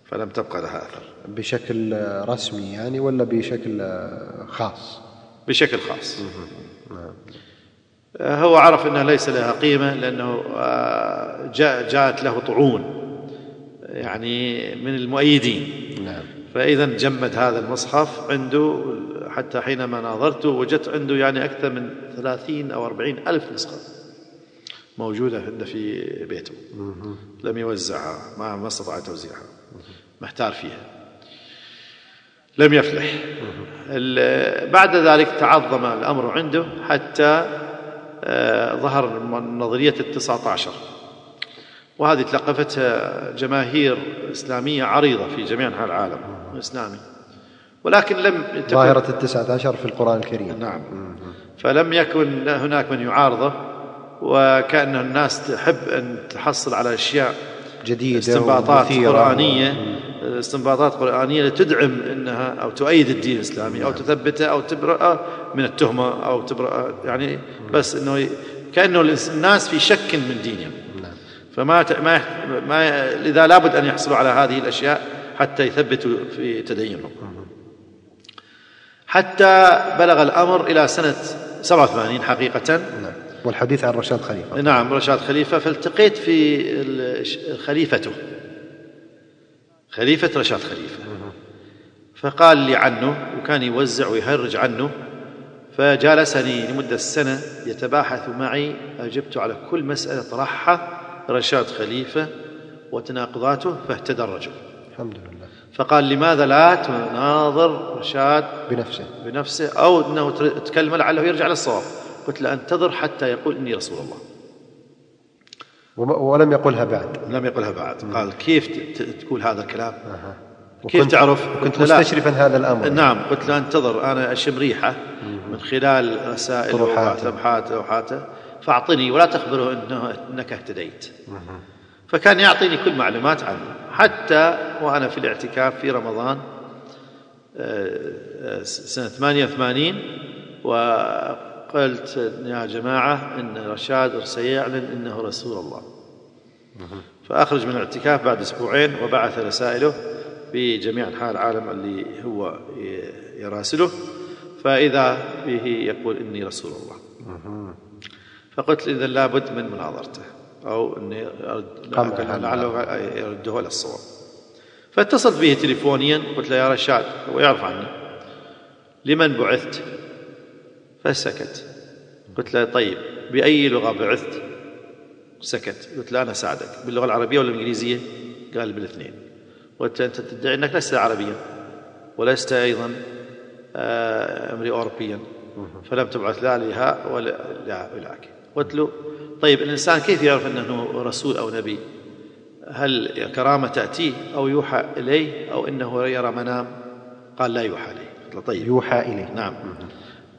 فلم تبقى لها أثر. بشكل رسمي يعني ولا بشكل خاص؟ بشكل خاص. آه، هو عرف أنها ليس لها قيمة لأنه آه، جاء جاءت له طعون. يعني من المؤيدين. نعم. فإذا جمد هذا المصحف عنده حتى حينما ناظرته وجدت عنده يعني أكثر من ثلاثين أو أربعين ألف نسخة موجودة عنده في بيته. لم يوزعها ما ما استطاع توزيعها. محتار فيها. لم يفلح. بعد ذلك تعظم الأمر عنده حتى آه، ظهر نظرية التسعة عشر. وهذه تلقفتها جماهير إسلامية عريضة في جميع أنحاء العالم الإسلامي ولكن لم تكن ظاهرة التسعة عشر في القرآن الكريم. نعم. فلم يكن هناك من يعارضه وكأن الناس تحب أن تحصل على أشياء جديدة استنباطات. قرآنية استنباطات قرآنية لتدعم أنها أو تؤيد الدين الإسلامي أو تثبته أو تبرأ من التهمة أو تبرأ يعني بس أنه كأنه الناس في شك من دينهم. فما ما ما لذا لابد أن يحصلوا على هذه الأشياء حتى يثبتوا في تدينهم. حتى بلغ الأمر إلى سنة 87 حقيقة. نعم. والحديث عن رشاد خليفة. نعم رشاد خليفة. فالتقيت في خليفته. خليفة رشاد خليفة. فقال لي عنه وكان يوزع ويهرج عنه فجالسني لمدة سنة يتباحث معي. أجبت على كل مسألة طرحها. رشاد خليفة وتناقضاته فاهتدى الرجل الحمد لله. فقال لماذا لا تناظر رشاد بنفسه؟ بنفسه أو أنه تكلم لعله يرجع للصواب. قلت له أنتظر حتى يقول إني رسول الله. ولم يقلها بعد. لم يقلها بعد. قال كيف تقول هذا الكلام؟ أها. كيف تعرف؟ كنت. مستشرفا هذا الأمر. نعم. قلت له أنتظر أنا أشم ريحة من خلال رسائله طروحاته. فاعطني ولا تخبره انه إنك اهتديت. فكان يعطيني كل معلومات عنه. حتى وأنا في الاعتكاف في رمضان آه، آه، سنة 88 وقلت يا جماعة إن رشاد سيعلن إنه رسول الله. فأخرج من الاعتكاف بعد أسبوعين وبعث رسائله في جميع أنحاء العالم اللي هو يراسله. فإذا به يقول إني رسول الله. فقلت إذا لابد من مناظرته أو عنه. لعله يرده إلى الصواب. فاتصلت به تليفونيا قلت له يا رشاد هو يعرف عني. لمن بعثت؟ فسكت. قلت له طيب بأي لغة بعثت؟ سكت. قلت له أنا اساعدك باللغة العربية ولا الانجليزيه؟ قال بالاثنين. قلت أنت تدعي إنك لست عربيا ولست أيضا آه، أمري اوروبيا. فلم تبعث لا لها ولا لا له طيب الإنسان كيف يعرف أنه رسول أو نبي؟ هل كرامة تأتيه أو يوحى إليه أو أنه يرى منام؟ قال لا يوحى له طيب. يوحى إليه. نعم.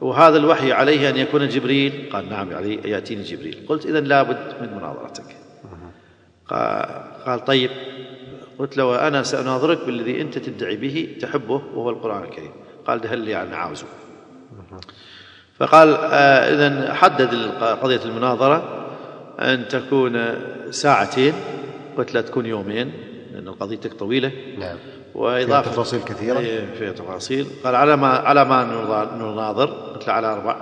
وهذا الوحي عليه أن يكون جبريل؟ قال نعم عليه يأتيني جبريل. قلت إذن لابد من مناظرتك. قال, طيب. قلت له أنا سأناظرك بالذي أنت تدعي به تحبه وهو القرآن الكريم. قال ده اللي يعني عاوزه فقال آه إذن حدد قضية المناظرة أن تكون ساعتين قلت لا تكون يومين لأن قضيتك طويلة. نعم. وإضافة فيها تفاصيل كثيرة. إيه، فيها تفاصيل. قال على ما على ما نناظر قلت له على أربع.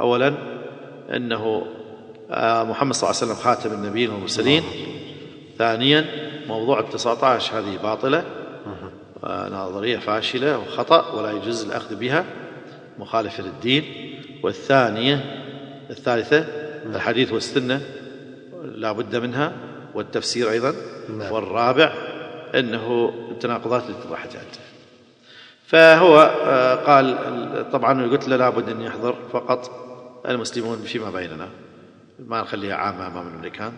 أولا أنه آه، محمد صلى الله عليه وسلم خاتم النبيين والمرسلين. ثانيا موضوع ال 19 هذه باطلة. آه، نظرية فاشلة وخطأ ولا يجوز الأخذ بها. مخالفة للدين. والثانية الثالثة الحديث والسنة لا بد منها والتفسير أيضا. نعم. والرابع أنه التناقضات اللي طرحتها أنت فهو آه، قال طبعا قلت له لابد أن يحضر فقط المسلمون فيما بيننا. ما نخليها عامة أمام الأمريكان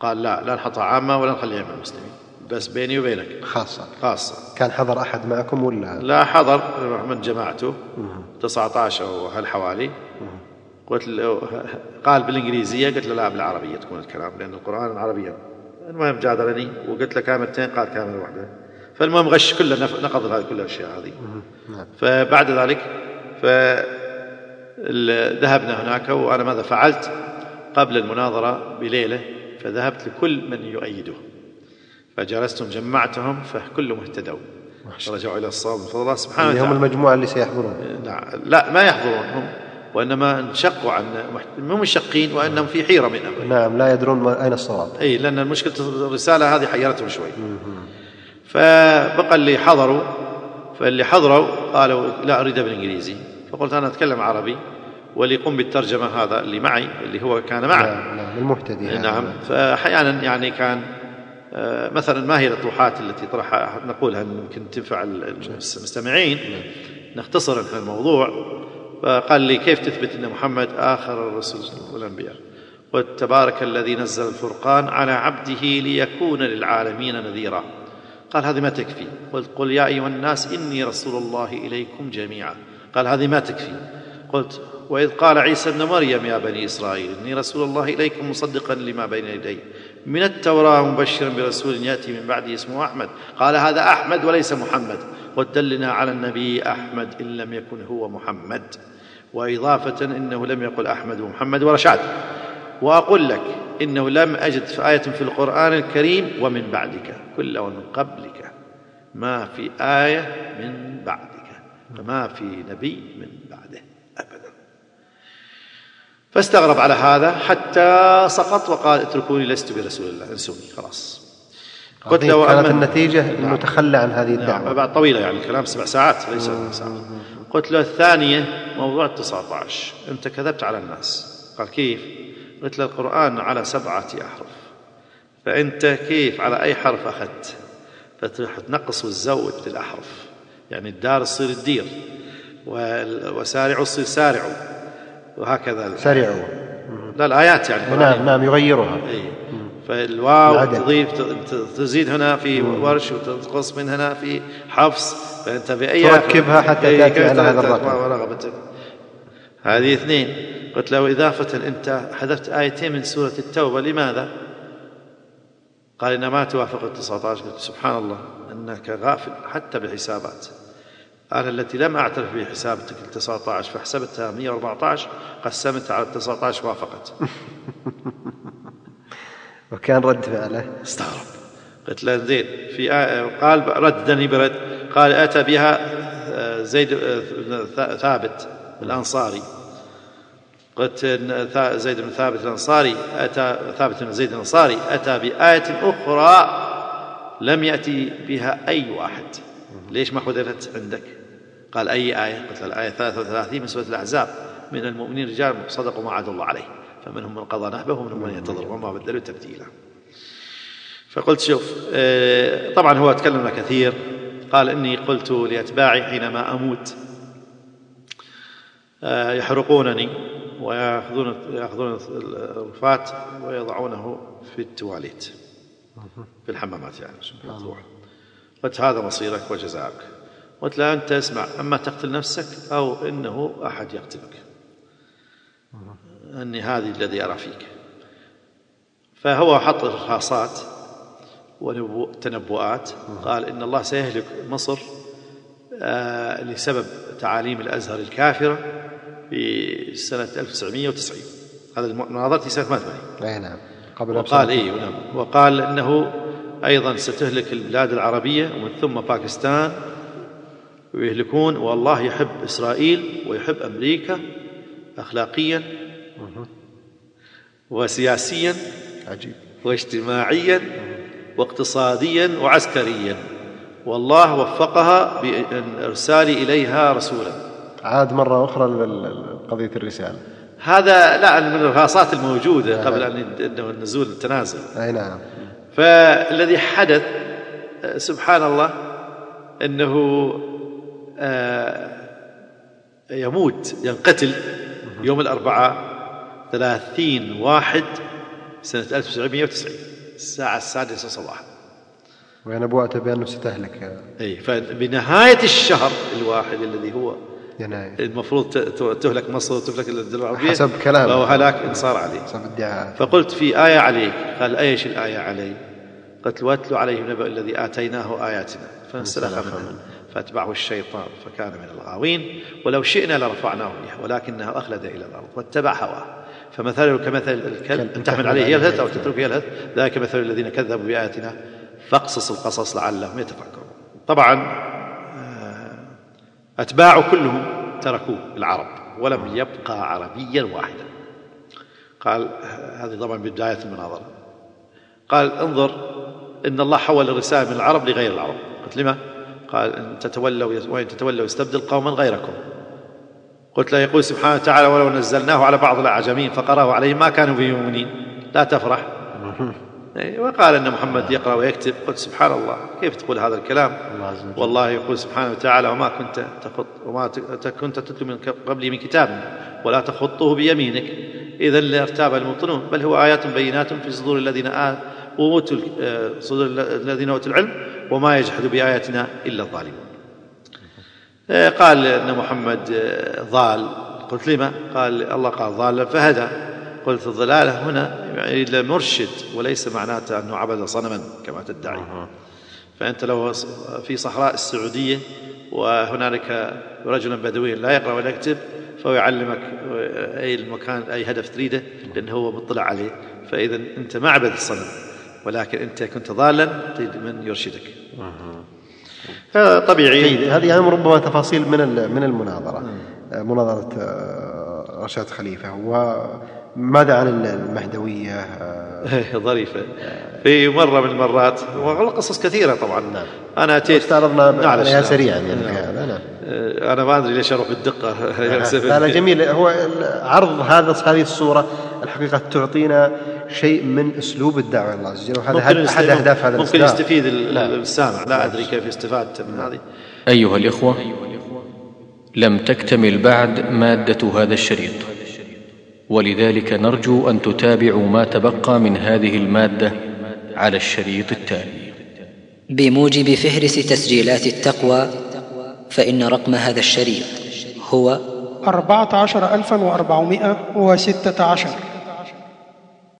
قال لا لا نحطها عامة ولا نخليها من المسلمين. بس بيني وبينك. خاصة. خاصة. كان حضر أحد معكم ولا؟ لا حضر من جماعته. 19 أو هالحوالي قلت له قال بالإنجليزية قلت له لا بالعربية تكون الكلام لأن القرآن عربيا المهم جادلني وقلت له كاملتين قال كامله واحدة فالمهم غش كله نقض هذه كل الأشياء هذه. فبعد ذلك ف ذهبنا هناك وأنا ماذا فعلت؟ قبل المناظرة بليلة فذهبت لكل من يؤيده. فجلستهم جمعتهم فكلهم اهتدوا. رجعوا إلى الصواب بفضل الله سبحانه هم وتعالى. المجموعة اللي سيحضرون. نعم لا ما يحضرون هم وإنما انشقوا عن مو منشقين وإنهم في حيرة من أمرهم. نعم لا يدرون أين الصواب. اي لأن المشكلة الرسالة هذه حيرتهم شوي. فبقى اللي حضروا فاللي حضروا قالوا لا أريد بالإنجليزي. فقلت أنا أتكلم عربي واللي يقوم بالترجمة هذا اللي معي اللي هو كان معي نعم نعم المهتدي. نعم فاحيانا يعني كان مثلا ما هي الأطروحات التي طرحها؟ نقولها يمكن تنفع المستمعين؟ نختصر إحنا الموضوع. فقال لي كيف تثبت أن محمد آخر الرسل والأنبياء؟ قلت تبارك الذي نزل الفرقان على عبده ليكون للعالمين نذيرا. قال هذه ما تكفي. قلت قل يا أيها الناس إني رسول الله إليكم جميعا. قال هذه ما تكفي. قلت وإذ قال عيسى ابن مريم يا بني إسرائيل إني رسول الله إليكم مصدقا لما بين يدي. من التوراة مبشرا برسول يأتي من بعدي اسمه أحمد. قال هذا أحمد وليس محمد. قلت دلنا على النبي أحمد إن لم يكن هو محمد. وإضافة إنه لم يقل أحمد ومحمد ورشاد. وأقول لك إنه لم أجد في آية في القرآن الكريم ومن بعدك كل ومن قبلك. ما في آية من بعدك فما في نبي من بعده. فاستغرب على هذا حتى سقط وقال اتركوني لست برسول الله انسوني خلاص. قلت له كانت النتيجة أنه تخلى عن هذه نعم الدعوة بعد طويلة يعني الكلام سبع ساعات ليس سبع ساعات قلت له الثانية موضوع 19 أنت كذبت على الناس. قال كيف؟ قلت له القرآن على سبعة أحرف. فأنت كيف على أي حرف أخذت؟ فتروح تنقص وتزود في الأحرف. يعني الدار تصير الدير وسارعوا تصير سارعوا. وهكذا. سريعوا لا الآيات يعني. نعم نعم يغيرها. اي فالواو. تضيف تزيد هنا في ورش وتنقص من هنا في حفص. فأنت باي تركبها حتى إي، تأتي على هذا الرقم. ورغبتك هذه اثنين. قلت له إضافة أنت حذفت آيتين من سورة التوبة. لماذا؟ قال إنها ما توافق ال 19 قلت سبحان الله أنك غافل حتى بالحسابات. أنا التي لم أعترف بحسابتك ال 19 فحسبتها 114 قسمتها على ال 19 وافقت. وكان رد فعله. استغرب. قلت له زين في آية قال ردني برد. قال أتى بها آه، زيد آه، ثابت الأنصاري. قلت زيد بن ثابت الأنصاري أتى ثابت بن زيد الأنصاري أتى بآية أخرى لم يأتي بها أي واحد. ليش ما حذفت عندك؟ قال أي آية؟ قلت الآية 33 من سورة الأحزاب. من المؤمنين رجال صدقوا ما عاد الله عليه. فمنهم من قضى نحبه ومنهم من ينتظر وما بدلوا تبديلا. فقلت شوف آه، طبعا هو تكلم كثير. قال إني قلت لأتباعي حينما أموت آه، يحرقونني ويأخذون يأخذون الرفات ويضعونه في التواليت. في الحمامات يعني الله قلت هذا مصيرك وجزاك قلت لا أنت اسمع أما تقتل نفسك أو إنه أحد يقتلك. أني هذه الذي أرى فيك. فهو حط إرهاصات وتنبؤات قال إن الله سيهلك مصر آه، لسبب تعاليم الأزهر الكافرة في سنة 1990 هذا المناظرة في سنة 88 أي نعم. قبل وقال. إيه نعم. وقال إنه أيضا ستهلك البلاد العربية ومن ثم باكستان ويهلكون. والله يحب إسرائيل ويحب أمريكا أخلاقيا وسياسيا عجيب. واجتماعيا واقتصاديا وعسكريا. والله وفقها بإرسال إليها رسولا. عاد مرة أخرى لقضية الرسالة. هذا لا من الإرهاصات الموجودة قبل أن أنه النزول التنازل أي نعم. فالذي حدث سبحان الله إنه آه، يموت ينقتل يوم الأربعاء ثلاثين واحد سنة 1990 الساعة السادسة صباحا. ونبوءته بأنه ستهلك أي فبنهاية الشهر الواحد الذي هو يناير المفروض تهلك مصر وتهلك الدول العربية حسب كلامه. فهو هلاك انصار عليه. حسب ادعاء فقلت في آية عليك قال أيش الآية علي؟ قلت واتلو عليهم نبأ الذي آتيناه آياتنا. فانسلخ منها. فاتبعه الشيطان فكان من الغاوين. ولو شئنا لرفعناه بها ولكنه أخلد إلى الأرض واتبع هواه. فمثله كمثل الكلب إن تحمل عليه يلهث أو تتركه يلهث ذلك مثل الذين كذبوا بآياتنا. فاقصص القصص لعلهم يتفكرون. طبعا آه، أتباعه كلهم تركوه العرب ولم يبقى عربيا واحدا. قال هذه طبعا بداية المناظرة. قال انظر إن الله حول الرسالة من العرب لغير العرب. قلت لما؟ قال إن تتولوا وإن تتولوا يستبدل قوما غيركم. قلت له يقول سبحانه وتعالى ولو نزلناه على بعض الأعجمين فقرأه عليهم ما كانوا به مؤمنين لا تفرح. إيه، وقال إن محمد يقرأ ويكتب. قلت سبحان الله كيف تقول هذا الكلام. والله يقول سبحانه وتعالى وما كنت تخط وما كنت تتلو من قبلي من كتاب ولا تخطه بيمينك. اذا لارتاب المبطلون بل هو آيات بينات في صدور الذين آ- اوتوا ال- آه، صدور الذين أوتوا العلم وما يجحد بآياتنا إلا الظالمون. آه، قال إن محمد آه، ضال. قلت لما؟ قال الله قال ضالا فهدى. قلت الضلالة هنا يعني لمرشد وليس معناته أنه عبد صنما كما تدعي. فأنت لو في صحراء السعودية وهنالك رجل بدوي لا يقرأ ولا يكتب فهو يعلمك أي المكان أي هدف تريده لأنه هو مطلع عليه. فإذا أنت ما عبد الصنم ولكن انت كنت ضالا تريد من يرشدك. هذا طبيعي. هذه يعني ربما تفاصيل من ال- من المناظرة. آه، مناظرة آه، رشاد خليفة. ماذا عن المهدوية؟ ظريفة. في مرة من المرات قصص كثيرة طبعا. نعم. أنا أتيت استعرضنا معلش، عليها نعم. سريعا يعني نعم. نعم. أنا ما أدري ليش أروح بالدقة. لا جميل. هو عرض هذا هذه الصورة الحقيقة تعطينا شيء من أسلوب الدعوة الله عز وجل. وهذا احد أهداف هذا ممكن يستفيد نعم. السامع. لا أدري كيف يستفاد من هذه. أيها الإخوة لم تكتمل بعد مادة هذا الشريط. ولذلك نرجو أن تتابعوا ما تبقى من هذه المادة على الشريط التالي. بموجب فهرس تسجيلات التقوى فإن رقم هذا الشريط هو 14416